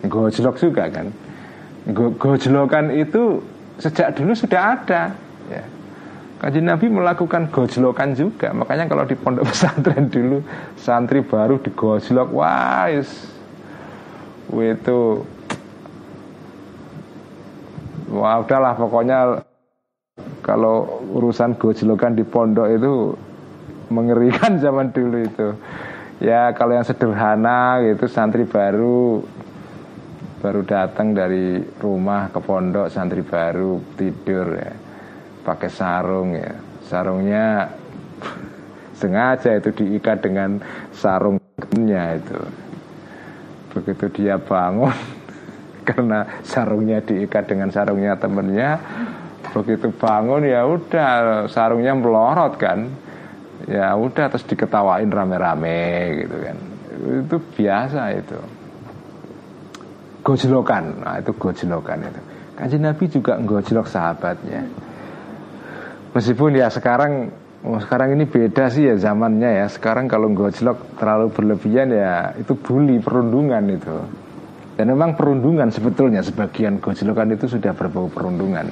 Gojlok juga kan. Gojlokan itu sejak dulu sudah ada Kaji Nabi melakukan gojlokan juga. Makanya kalau di pondok pesantren dulu Santri baru digojlok. Wah Itu Wah udahlah pokoknya Kalau urusan gojlokan di pondok itu Mengerikan zaman dulu itu. Ya kalau yang sederhana gitu Santri baru baru datang dari rumah ke pondok santri baru tidur ya pakai sarung ya. Sarungnya sengaja itu diikat dengan sarungnya itu. Begitu dia bangun karena sarungnya diikat dengan sarungnya temennya begitu bangun ya udah sarungnya melorot kan. Ya udah terus diketawain rame-rame gitu kan. Itu biasa itu. Gojlokan. Nah itu gojlokan itu. Kaji Nabi juga gojlok sahabatnya meskipun ya sekarang oh, sekarang ini beda sih ya zamannya ya. Sekarang kalau gojlok terlalu berlebihan ya itu bully perundungan itu. Dan memang perundungan sebetulnya sebagian gojlokan itu sudah berbau perundungan.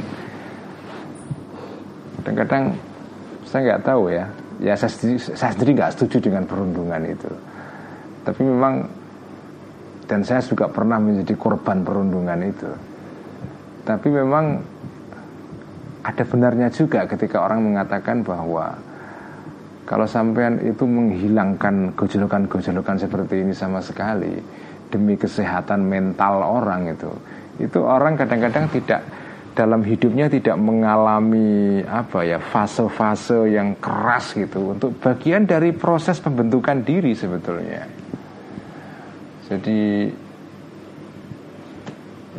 Kadang-kadang saya nggak tahu ya. Ya saya sendiri, saya sendiri nggak setuju dengan perundungan itu. Tapi memang dan saya juga pernah menjadi korban perundungan itu. Tapi memang ada benarnya juga ketika orang mengatakan bahwa kalau sampean itu menghilangkan gojolokan-gojolokan seperti ini sama sekali demi kesehatan mental orang itu, itu orang kadang-kadang tidak dalam hidupnya tidak mengalami apa ya fase-fase yang keras gitu untuk bagian dari proses pembentukan diri sebetulnya. Jadi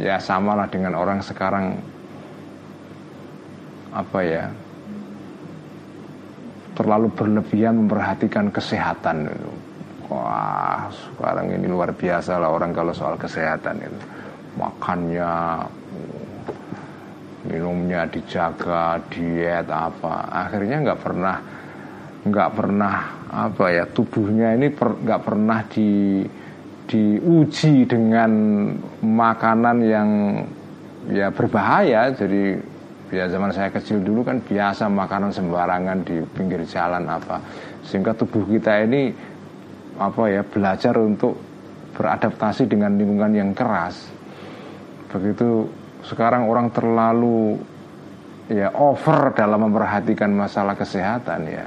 ya samalah dengan orang sekarang apa ya terlalu berlebihan memperhatikan kesehatan itu. Wah, sekarang ini luar biasa lah orang kalau soal kesehatan itu. Makannya, minumnya dijaga, diet apa. Akhirnya nggak pernah nggak pernah apa ya tubuhnya ini nggak per, pernah di diuji dengan makanan yang ya berbahaya jadi Ya zaman saya kecil dulu kan biasa makanan sembarangan di pinggir jalan apa. Sehingga tubuh kita ini apa ya belajar untuk beradaptasi dengan lingkungan yang keras. Begitu sekarang orang terlalu ya over dalam memperhatikan masalah kesehatan ya.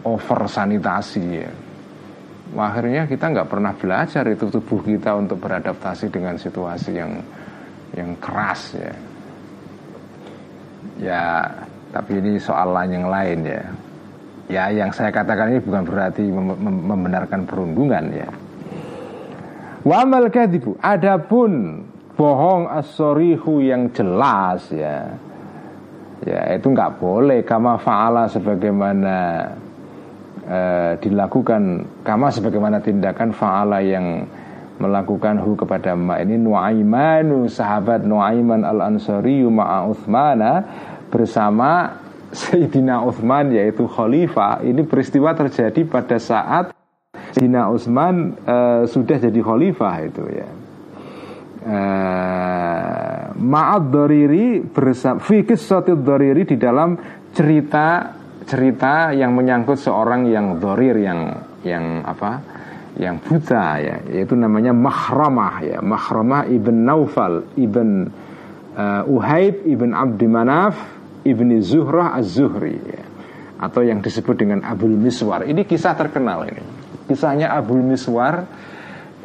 Over sanitasi ya. Akhirnya kita nggak pernah belajar itu tubuh kita untuk beradaptasi dengan situasi yang yang keras ya Ya, tapi ini soalan yang lain ya. Ya, yang saya katakan ini bukan berarti mem mem membenarkan perundungan ya. Wa amal kadibu, adapun bohong asorihu yang jelas ya. Ya, itu nggak boleh kama faala sebagaimana eh, dilakukan kama sebagaimana tindakan faala yang melakukan hu kepada Mbak ini Nuaimanu sahabat Nuaiman al Ansari ma'a Uthmana bersama Sayyidina Uthman yaitu khalifah. Ini peristiwa terjadi pada saat Sayyidina Uthman uh, sudah jadi khalifah itu ya. Uh, Ma'ad Doriri bersama Fikis Sotid Doriri di dalam cerita cerita yang menyangkut seorang yang dorir yang yang apa yang buta ya yaitu namanya Mahramah ya. Mahramah ibn Naufal ibn uh, Uhaib ibn Abdi Manaf ibni Zuhrah Az-Zuhri ya. atau yang disebut dengan Abul Miswar. Ini kisah terkenal ini. Kisahnya Abul Miswar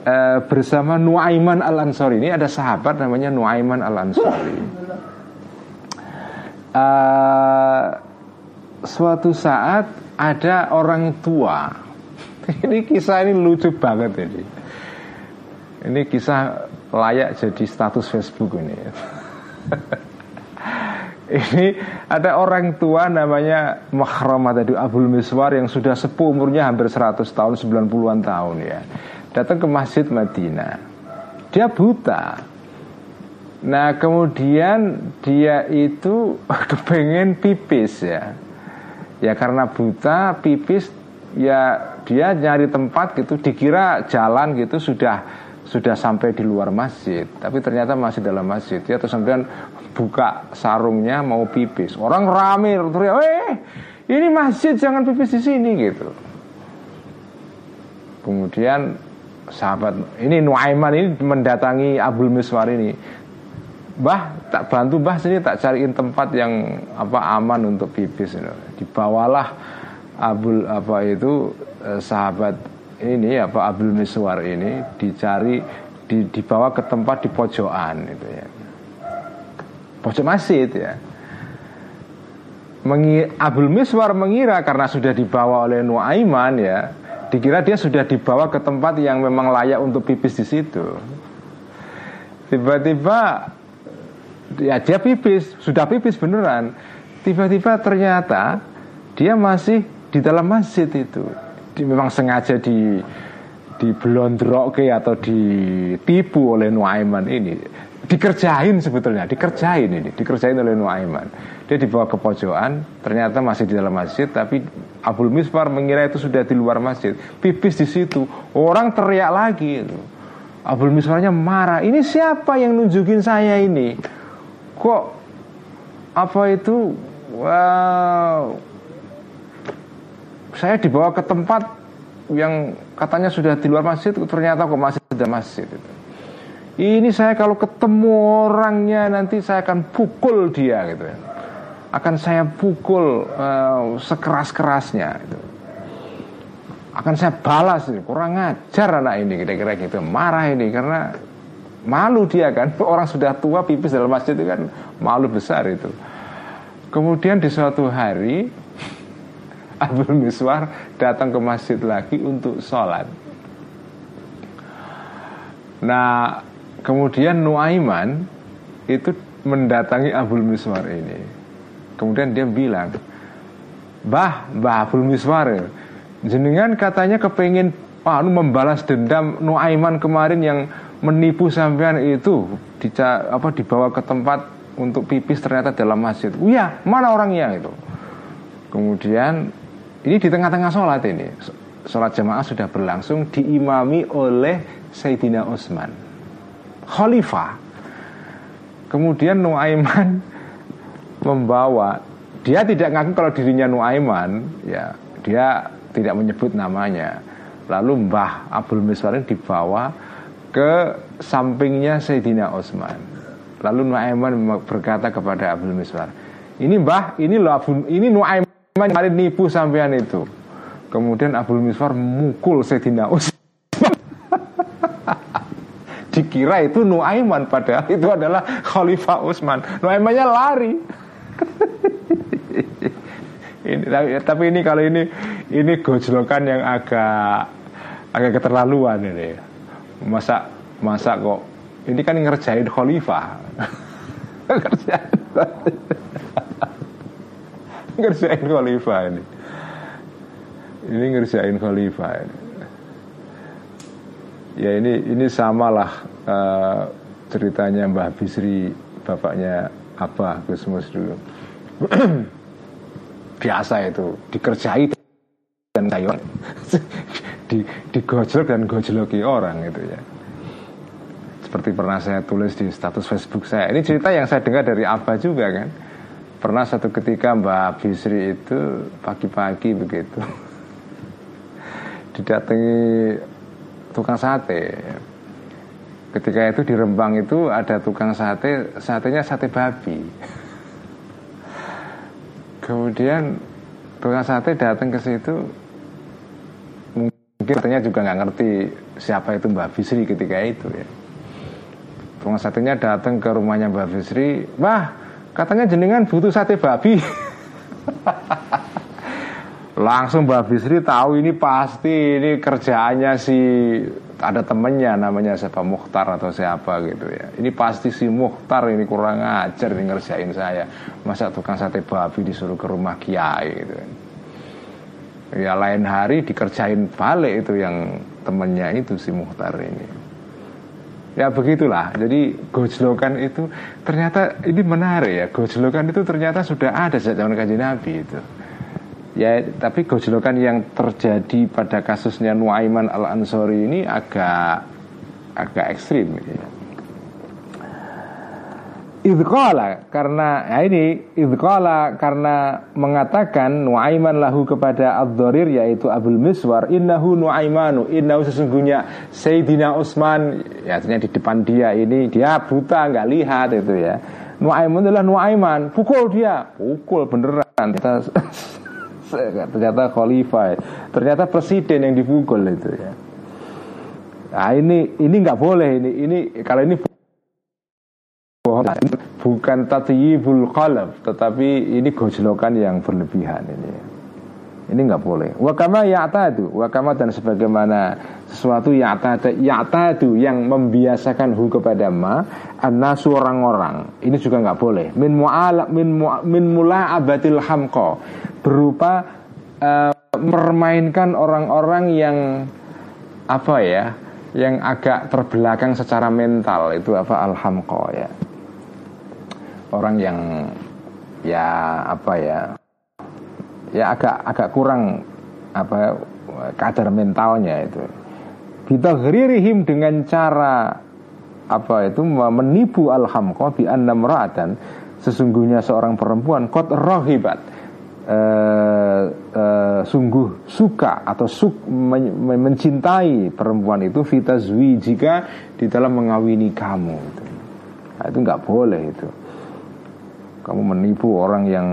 uh, bersama Nuaiman Al Ansori ini ada sahabat namanya Nuaiman Al Ansori uh, suatu saat ada orang tua ini kisah ini lucu banget ini. Ini kisah layak jadi status Facebook ini. ini ada orang tua namanya Mahramah tadi Abdul Miswar yang sudah sepuh umurnya hampir 100 tahun 90-an tahun ya. Datang ke Masjid Madinah. Dia buta. Nah kemudian dia itu kepengen pipis ya Ya karena buta pipis ya dia nyari tempat gitu dikira jalan gitu sudah sudah sampai di luar masjid tapi ternyata masih dalam masjid ya. Terus kemudian buka sarungnya mau pipis. Orang rame teriak eh ini masjid jangan pipis di sini gitu. Kemudian sahabat ini Nuaiman ini mendatangi Abdul Miswar ini. Bah tak bantu bah sini tak cariin tempat yang apa aman untuk pipis ini. dibawalah Abul apa itu eh, sahabat ini apa Abdul Miswar ini dicari di, dibawa ke tempat di pojokan itu ya. Pojok masjid ya. Mengi, Abdul Miswar mengira karena sudah dibawa oleh Nuaiman ya dikira dia sudah dibawa ke tempat yang memang layak untuk pipis di situ. Tiba-tiba ya dia pipis sudah pipis beneran. Tiba-tiba ternyata dia masih di dalam masjid itu di, memang sengaja di di ke atau ditipu oleh Nuaiman ini. Dikerjain sebetulnya dikerjain ini dikerjain oleh Nuaiman. Dia dibawa ke pojokan ternyata masih di dalam masjid tapi Abdul Misfar mengira itu sudah di luar masjid. Pipis di situ orang teriak lagi itu. Abdul Misfarnya marah ini siapa yang nunjukin saya ini? Kok apa itu? Wow saya dibawa ke tempat yang katanya sudah di luar masjid ternyata kok masih ada masjid itu. Ini saya kalau ketemu orangnya nanti saya akan pukul dia gitu ya. Akan saya pukul uh, sekeras-kerasnya gitu. Akan saya balas kurang ajar anak ini kira-kira gitu. Marah ini karena malu dia kan. Orang sudah tua pipis dalam masjid itu kan malu besar itu. Kemudian di suatu hari Abdul Miswar datang ke masjid lagi untuk sholat. Nah Kemudian Nuaiman itu mendatangi Abdul Miswar ini. Kemudian dia bilang, Bah, Bah Abdul Miswar, jenengan katanya kepingin ah, membalas dendam Nuaiman kemarin yang menipu sampean itu dica, apa dibawa ke tempat untuk pipis ternyata dalam masjid. Iya, mana orangnya itu? Kemudian ini di tengah-tengah sholat ini, sholat jamaah sudah berlangsung diimami oleh Sayyidina Utsman khalifah. Kemudian Nuaiman membawa dia tidak ngaku kalau dirinya Nuaiman, ya dia tidak menyebut namanya. Lalu Mbah Abdul Miswar dibawa ke sampingnya Sayyidina Utsman. Lalu Nuaiman berkata kepada Abdul Miswar, "Ini Mbah, ini loh ini Nuaiman kemarin nipu sampean itu." Kemudian Abdul Miswar mukul Sayyidina Utsman dikira itu Nuaiman padahal itu adalah Khalifah Utsman. Nuaimannya lari. ini, tapi, tapi ini kalau ini ini gojlokan yang agak agak keterlaluan ini. Masa masa kok ini kan ngerjain Khalifah. ngerjain ngerjain Khalifah ini. Ini ngerjain Khalifah ini. Ya ini ini samalah uh, ceritanya Mbah Bisri bapaknya Abah Gusmus dulu. Biasa itu dikerjai dan sayur di digojlok dan gojloki orang itu ya. Seperti pernah saya tulis di status Facebook saya. Ini cerita yang saya dengar dari Abah juga kan pernah satu ketika Mbah Bisri itu pagi-pagi begitu didatangi tukang sate. Ketika itu di Rembang itu ada tukang sate, satenya sate babi. Kemudian tukang sate datang ke situ, mungkin katanya juga nggak ngerti siapa itu Mbak Bisri ketika itu ya. Tukang satenya datang ke rumahnya Mbak Bisri, wah katanya jenengan butuh sate babi. Langsung Mbak Bisri tahu ini pasti ini kerjaannya si ada temennya namanya siapa Mukhtar atau siapa gitu ya. Ini pasti si Mukhtar ini kurang ajar nih ngerjain saya. Masa tukang sate babi disuruh ke rumah kiai gitu kan. Ya lain hari dikerjain balik itu yang temennya itu si Mukhtar ini. Ya begitulah. Jadi gojlokan itu ternyata ini menarik ya. Gojlokan itu ternyata sudah ada sejak zaman kajian Nabi itu. Ya, tapi gojlokan yang terjadi pada kasusnya Nuaiman al Ansori ini agak agak ekstrim. Ya. Idqala karena ya ini idqala karena mengatakan Nuaiman lahu kepada Abdurir yaitu Abdul Miswar innahu Nuaimanu innahu sesungguhnya Sayyidina Utsman. Ya artinya di depan dia ini dia buta nggak lihat itu ya. Nuaiman adalah Nuaiman. Pukul dia. Pukul beneran. Kita ternyata khalifah ternyata presiden yang dipukul itu ya. Nah ini ini nggak boleh ini. Ini kalau ini bukan. Tatyibul qalb tetapi ini gojlokan yang berlebihan ini. Ini nggak boleh. Wakama ya'tadu wakama dan sebagaimana sesuatu ya'tadu ya'tadu yang membiasakan hu kepada ma annasu orang-orang ini juga nggak boleh. Min mu'ala min mu, min mula'abatil hamqa berupa uh, mermainkan orang-orang yang apa ya yang agak terbelakang secara mental itu apa alhamko ya orang yang ya apa ya ya agak agak kurang apa kadar mentalnya itu kita geririhim dengan cara apa itu menipu alhamko bi annam sesungguhnya seorang perempuan kot rohibat uh, uh, sungguh suka atau suk men mencintai perempuan itu fitazwi jika di dalam mengawini kamu itu. Nah, itu nggak boleh itu. Kamu menipu orang yang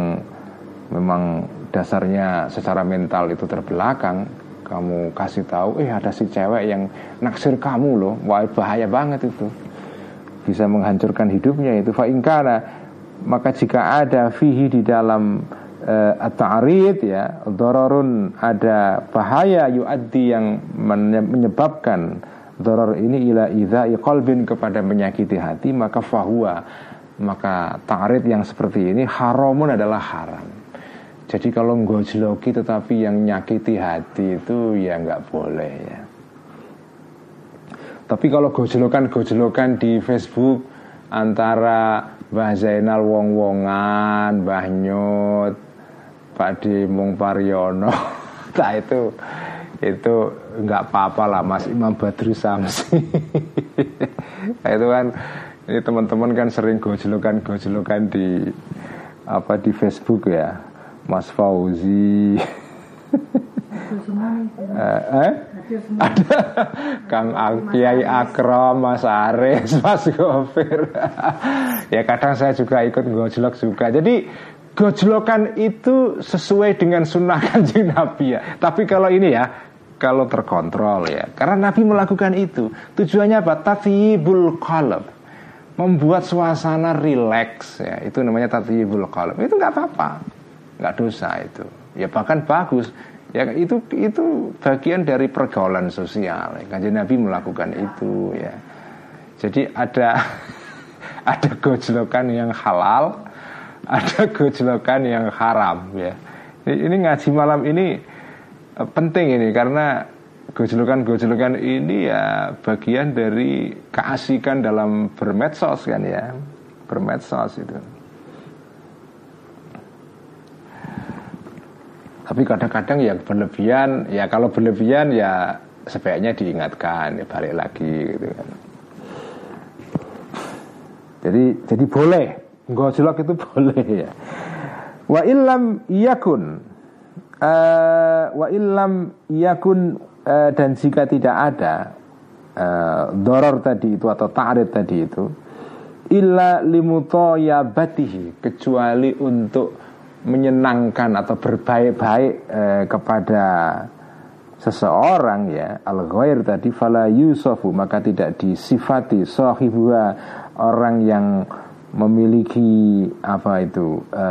memang dasarnya secara mental itu terbelakang, kamu kasih tahu, eh ada si cewek yang naksir kamu loh, wah bahaya banget itu, bisa menghancurkan hidupnya itu. Fa'ingkana maka jika ada fihi di dalam uh, at-ta'rid ya, dororun ada bahaya yuaddi yang menyebabkan doror ini ila idza qalbin kepada menyakiti hati maka fahuwa maka ta'rid yang seperti ini haramun adalah haram jadi kalau gojloki tetapi yang nyakiti hati itu ya nggak boleh ya. Tapi kalau gojlokan-gojlokan di Facebook antara Mbah Zainal Wong-Wongan, Mbah Nyut, Pak Dimung Pariono, nah itu itu nggak apa-apa lah Mas Imam Badrus Samsi. nah, itu kan ini teman-teman kan sering gojlokan-gojlokan di apa di Facebook ya Mas Fauzi eh, eh? ada Kang Kiai Akram, Mas Aris, Mas Gofir. ya kadang saya juga ikut gojlok juga. Jadi gojlokan itu sesuai dengan sunnah kanjeng Nabi ya. Tapi kalau ini ya, kalau terkontrol ya. Karena Nabi melakukan itu. Tujuannya apa? Tatibul qalb. Membuat suasana rileks ya. Itu namanya tatibul qalb. Itu nggak apa-apa nggak dosa itu ya bahkan bagus ya itu itu bagian dari pergaulan sosial ya. Nabi melakukan itu ya jadi ada ada gojlokan yang halal ada gojlokan yang haram ya ini ngaji malam ini eh, penting ini karena gojlokan-gojlokan ini ya bagian dari keasikan dalam bermedsos kan ya bermedsos itu Tapi kadang-kadang ya berlebihan, ya kalau berlebihan ya sebaiknya diingatkan, ya balik lagi gitu kan. Jadi jadi boleh, gojlok itu boleh ya. Wa illam yakun uh, wa illam yakun uh, dan jika tidak ada uh, doror tadi itu atau ta'rid tadi itu illa limutoyabatihi kecuali untuk menyenangkan atau berbaik-baik eh, kepada seseorang ya al ghair tadi fala yusofu maka tidak disifati sahibua orang yang memiliki apa itu e,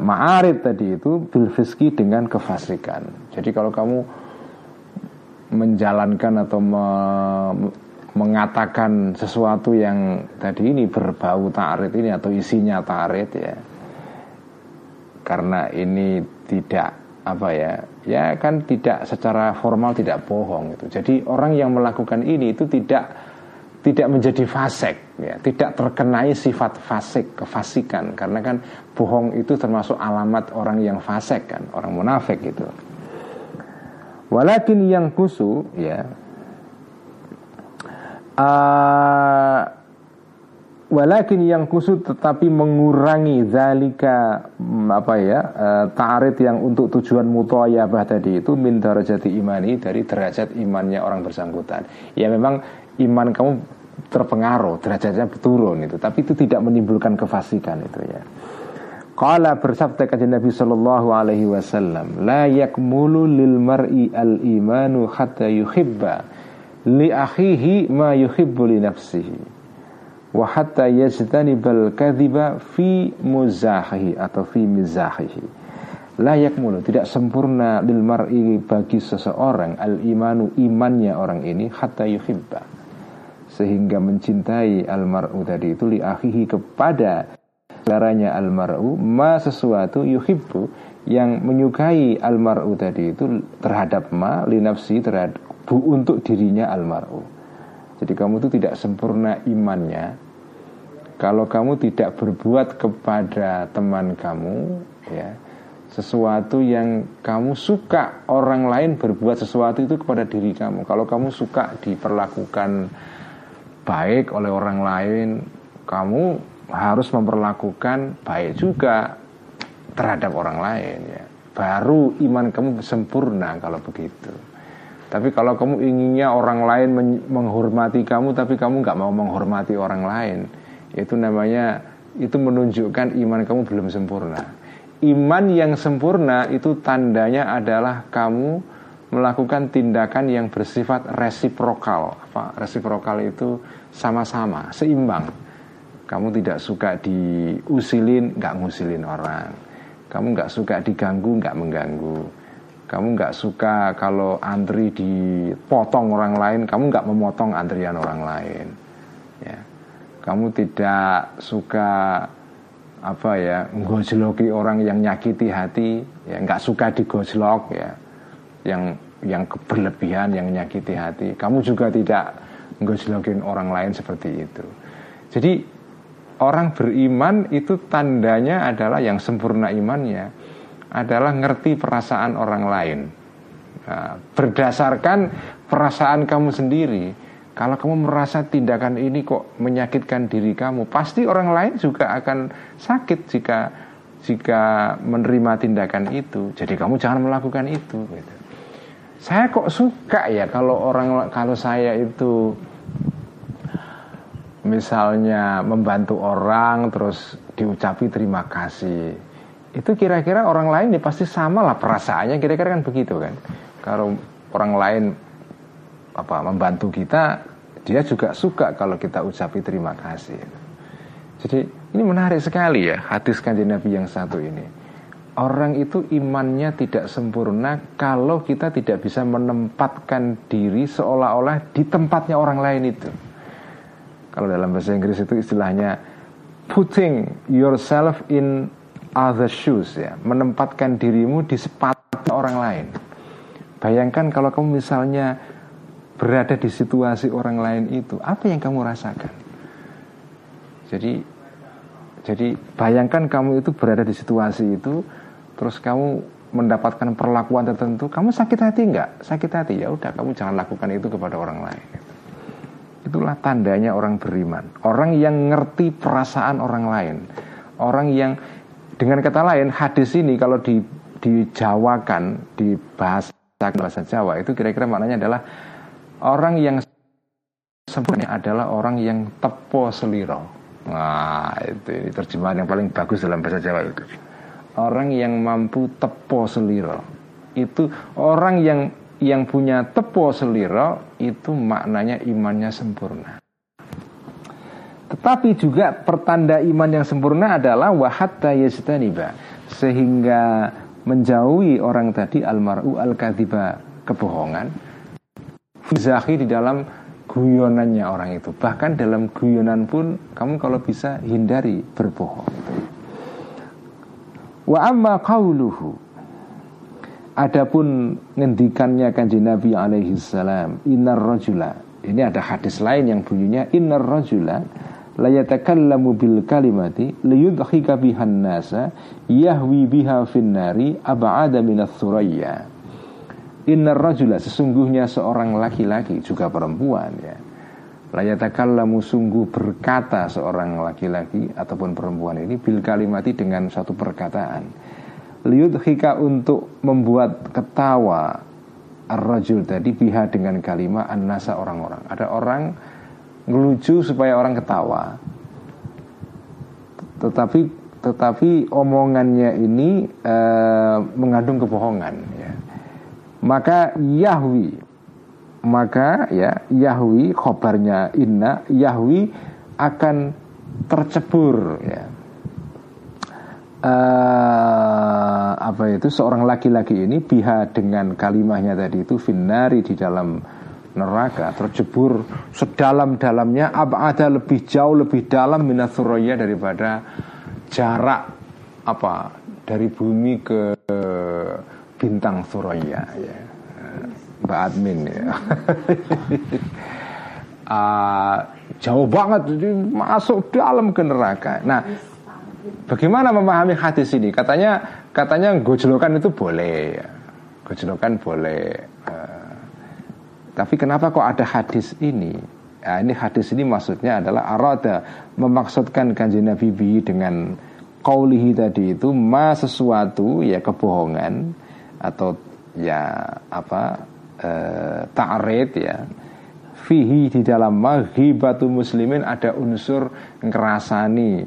ma'arid tadi itu bil dengan kefasikan. Jadi kalau kamu menjalankan atau me, mengatakan sesuatu yang tadi ini berbau ta'arid ini atau isinya ta'arid ya. Karena ini tidak apa ya ya kan tidak secara formal tidak bohong itu jadi orang yang melakukan ini itu tidak tidak menjadi fasik ya. Tidak terkenai sifat fasik kefasikan. Karena kan bohong itu termasuk alamat orang yang fasik kan orang munafik itu walakin yang kusu ya uh, Walakin yang kusut tetapi mengurangi zalika mm, apa ya e, ta'arid yang untuk tujuan mutoyabah tadi itu min darajati imani dari derajat imannya orang bersangkutan. Ya memang iman kamu terpengaruh, derajatnya turun itu, tapi itu tidak menimbulkan kefasikan itu ya. Qala bersabda kajian Nabi sallallahu alaihi wasallam, la yakmulu lil mar'i al imanu hatta yuhibba li akhihi ma yuhibbu li nafsihi wa hatta yajtanibal kadhiba fi muzahihi atau fi mizahihi. Layak mulu tidak sempurna lil mar'i bagi seseorang al imanu imannya orang ini hatta yuhibba sehingga mencintai al mar'u tadi itu li akhihi kepada saudaranya al mar'u ma sesuatu yuhibbu yang menyukai al mar'u tadi itu terhadap ma li nafsi terhadap bu untuk dirinya al mar'u jadi kamu itu tidak sempurna imannya kalau kamu tidak berbuat kepada teman kamu ya sesuatu yang kamu suka orang lain berbuat sesuatu itu kepada diri kamu. Kalau kamu suka diperlakukan baik oleh orang lain, kamu harus memperlakukan baik juga terhadap orang lain ya. baru iman kamu sempurna kalau begitu. Tapi kalau kamu inginnya orang lain menghormati kamu, tapi kamu nggak mau menghormati orang lain, itu namanya itu menunjukkan iman kamu belum sempurna. Iman yang sempurna itu tandanya adalah kamu melakukan tindakan yang bersifat resiprokal. Apa? Resiprokal itu sama-sama, seimbang. Kamu tidak suka diusilin, nggak ngusilin orang. Kamu nggak suka diganggu, nggak mengganggu kamu nggak suka kalau antri dipotong orang lain, kamu nggak memotong antrian orang lain. Ya. Kamu tidak suka apa ya gojloki orang yang nyakiti hati, ya nggak suka digojlok ya, yang yang berlebihan yang nyakiti hati. Kamu juga tidak gojlokin orang lain seperti itu. Jadi orang beriman itu tandanya adalah yang sempurna imannya adalah ngerti perasaan orang lain. Nah, berdasarkan perasaan kamu sendiri, kalau kamu merasa tindakan ini kok menyakitkan diri kamu, pasti orang lain juga akan sakit jika jika menerima tindakan itu. Jadi kamu jangan melakukan itu. Gitu. Saya kok suka ya kalau orang kalau saya itu misalnya membantu orang terus diucapi terima kasih. Itu kira-kira orang lain ya pasti sama lah perasaannya kira-kira kan begitu kan. Kalau orang lain apa membantu kita dia juga suka kalau kita ucapi terima kasih. Jadi ini menarik sekali ya hadis kanjeng Nabi yang satu ini. Orang itu imannya tidak sempurna kalau kita tidak bisa menempatkan diri seolah-olah di tempatnya orang lain itu kalau dalam bahasa Inggris itu istilahnya putting yourself in other shoes ya, menempatkan dirimu di sepatu orang lain. Bayangkan kalau kamu misalnya berada di situasi orang lain itu, apa yang kamu rasakan? Jadi jadi bayangkan kamu itu berada di situasi itu, terus kamu mendapatkan perlakuan tertentu, kamu sakit hati enggak? Sakit hati ya udah, kamu jangan lakukan itu kepada orang lain. Itulah tandanya orang beriman, orang yang ngerti perasaan orang lain, orang yang dengan kata lain, hadis ini kalau di, dijawakan, dibahas bahasa Jawa itu kira-kira maknanya adalah orang yang sempurna adalah orang yang tepo seliro. Nah, itu ini terjemahan yang paling bagus dalam bahasa Jawa itu. Orang yang mampu tepo seliro. Itu orang yang yang punya tepo seliro itu maknanya imannya sempurna. Tetapi juga pertanda iman yang sempurna adalah wahatta yastaniba sehingga menjauhi orang tadi almaru al kadhiba kebohongan fizahi di dalam guyonannya orang itu bahkan dalam guyonan pun kamu kalau bisa hindari berbohong wa amma qauluhu adapun ngendikannya kanjeng Nabi alaihi salam innar rajula. Ini ada hadis lain yang bunyinya innar rajula la yatakallamu bil kalimati liyudhika bihan nasa yahwi biha finnari ab'ada minas thuraya innar rajula sesungguhnya seorang laki-laki juga perempuan ya. La yatakallamu sungguh berkata seorang laki-laki ataupun perempuan ini bil kalimati dengan satu perkataan liyudhika untuk membuat ketawa ar-rajul tadi biha dengan kalimat an-nasa orang-orang ada orang ngelucu supaya orang ketawa. Tetapi tetapi omongannya ini e, mengandung kebohongan ya. Maka Yahwi maka ya Yahwi khobarnya inna Yahwi akan tercebur ya. Uh, apa itu? Seorang laki-laki ini biha dengan kalimahnya tadi itu finari di dalam neraka terjebur sedalam-dalamnya ada lebih jauh lebih dalam minat daripada jarak apa dari bumi ke bintang Suraya ya. Mbak Admin ya. Uh, jauh banget jadi masuk dalam ke neraka. Nah bagaimana memahami hadis ini katanya katanya gojlokan itu boleh ya. gojlokan boleh uh, tapi kenapa kok ada hadis ini? Nah, ini hadis ini maksudnya adalah arada memaksudkan kanjeng Nabi bi dengan kaulihi tadi itu ma sesuatu ya kebohongan atau ya apa e, ta'rid ya fihi di dalam maghibatu muslimin ada unsur ngerasani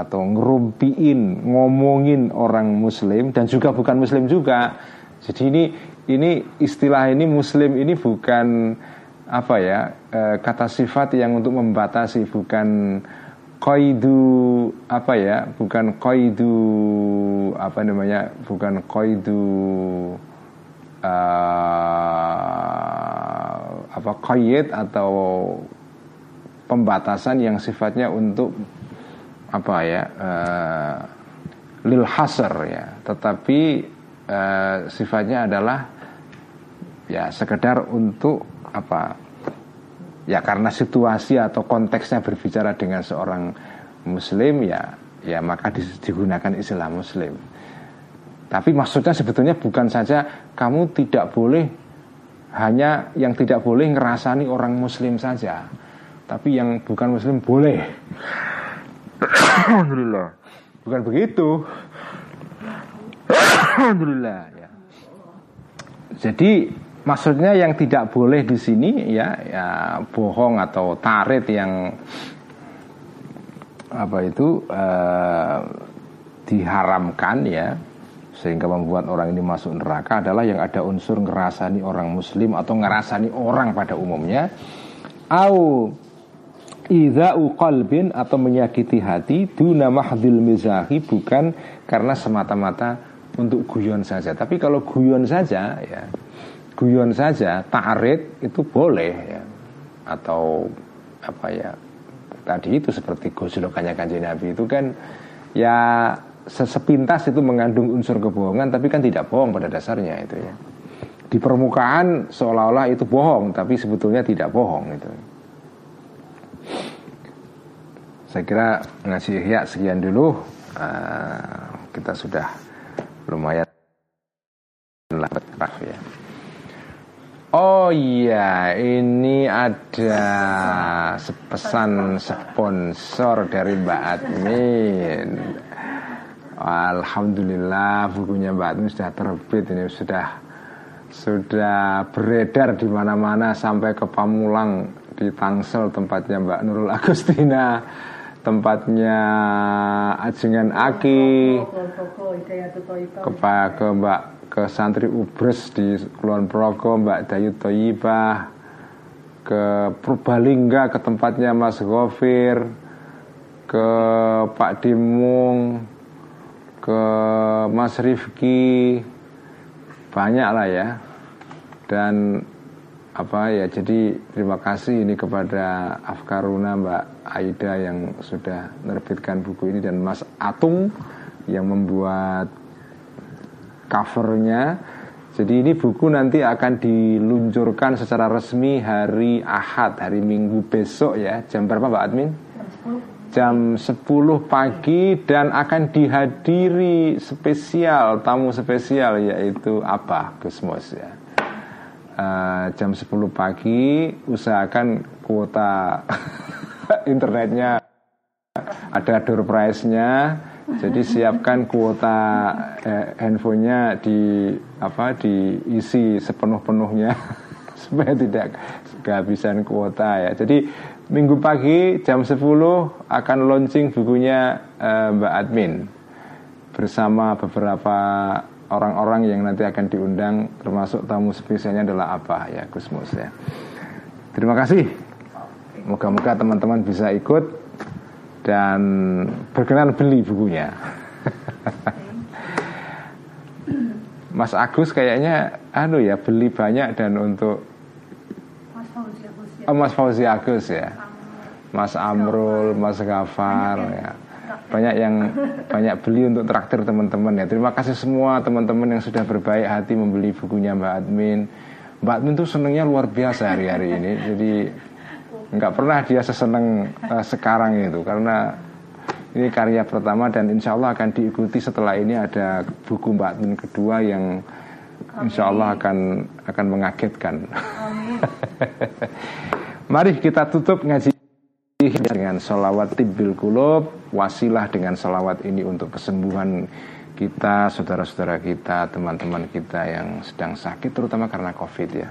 atau ngerumpiin ngomongin orang muslim dan juga bukan muslim juga. Jadi ini ini istilah ini muslim ini bukan apa ya e, kata sifat yang untuk membatasi bukan koidu apa ya bukan koidu apa namanya bukan koidu uh, apa koyet atau pembatasan yang sifatnya untuk apa ya uh, lil hasr ya. Tetapi uh, sifatnya adalah ya sekedar untuk apa ya karena situasi atau konteksnya berbicara dengan seorang muslim ya ya maka digunakan istilah muslim. Tapi maksudnya sebetulnya bukan saja kamu tidak boleh hanya yang tidak boleh ngerasani orang muslim saja tapi yang bukan muslim boleh Alhamdulillah. Bukan begitu. Alhamdulillah ya. Jadi Maksudnya yang tidak boleh di sini ya, ya bohong atau tarit yang apa itu eh, diharamkan ya sehingga membuat orang ini masuk neraka adalah yang ada unsur ngerasani orang muslim atau ngerasani orang pada umumnya. Au Idza'u qalbin atau menyakiti hati Duna mahdil mizahi Bukan karena semata-mata Untuk guyon saja. Tapi kalau guyon saja ya guyon saja ta'arid itu boleh ya. Atau apa ya tadi itu seperti goslokannya kanjeng Nabi itu kan ya sepintas itu mengandung unsur kebohongan tapi kan tidak bohong pada dasarnya itu ya. Di permukaan seolah-olah itu bohong tapi sebetulnya tidak bohong itu saya kira ngasih ya sekian dulu uh, kita sudah lumayan lah ya. Oh iya, ini ada pesan sponsor dari Mbak Admin. Alhamdulillah bukunya Mbak Admin sudah terbit ini sudah sudah beredar di mana-mana sampai ke Pamulang di Tangsel tempatnya Mbak Nurul Agustina tempatnya Ajengan Aki. Ke Mbak ke santri Ubres di Kulon Progo Mbak Dayu Toyibah. Ke Purbalingga ke tempatnya Mas Gofir. Ke Pak Dimung. Ke Mas Rifki. Banyak lah ya. Dan apa ya jadi terima kasih ini kepada Afkaruna Mbak Aida yang sudah menerbitkan buku ini dan Mas Atung yang membuat covernya. Jadi ini buku nanti akan diluncurkan secara resmi hari Ahad, hari Minggu besok ya. Jam berapa Mbak Admin? Jam 10 pagi dan akan dihadiri spesial, tamu spesial yaitu apa Gusmos ya. Uh, jam 10 pagi usahakan kuota internetnya ada door prize-nya jadi siapkan kuota eh, handphonenya di apa diisi sepenuh-penuhnya supaya tidak kehabisan kuota ya. Jadi minggu pagi jam 10 akan launching bukunya eh, Mbak Admin bersama beberapa orang-orang yang nanti akan diundang termasuk tamu spesialnya adalah apa ya Gusmus ya. Terima kasih. Moga-moga teman-teman bisa ikut dan berkenan beli bukunya. Mas Agus kayaknya anu ya beli banyak dan untuk Mas Fauzi Agus ya. Oh, Mas Fauzi Agus ya. Mas Amrul, Mas Gafar ya. Banyak yang banyak beli untuk traktir teman-teman ya. Terima kasih semua teman-teman yang sudah berbaik hati membeli bukunya Mbak Admin. Mbak Admin tuh senengnya luar biasa hari-hari ini. Jadi nggak pernah dia seseneng uh, sekarang itu karena ini karya pertama dan insya Allah akan diikuti setelah ini ada buku Mbak Min kedua yang insya Allah akan akan mengagetkan. Mari kita tutup ngaji dengan salawat tibbil kulub wasilah dengan salawat ini untuk kesembuhan kita, saudara-saudara kita, teman-teman kita yang sedang sakit terutama karena covid ya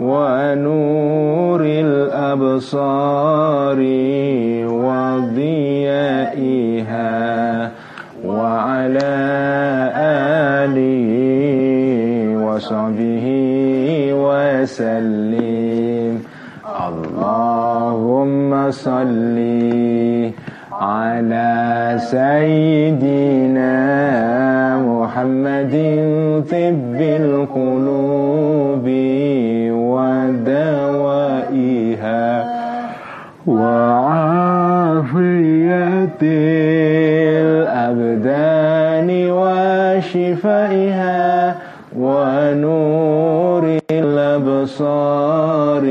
ونور الأبصار وضيائها وعلى آله وصحبه وسلم. اللهم صل على سيدنا محمد طب القلوب. وعافية الأبدان وشفائها ونور الأبصار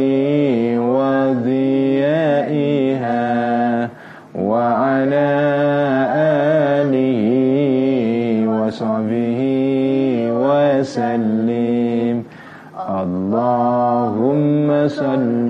وضيائها وعلى آله وصحبه وسلم. اللهم صل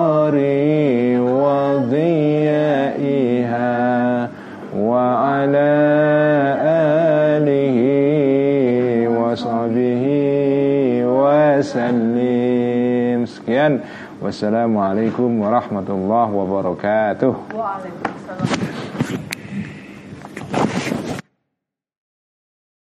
وسلم sekian wassalamualaikum warahmatullahi wabarakatuh Waalaikumsalam.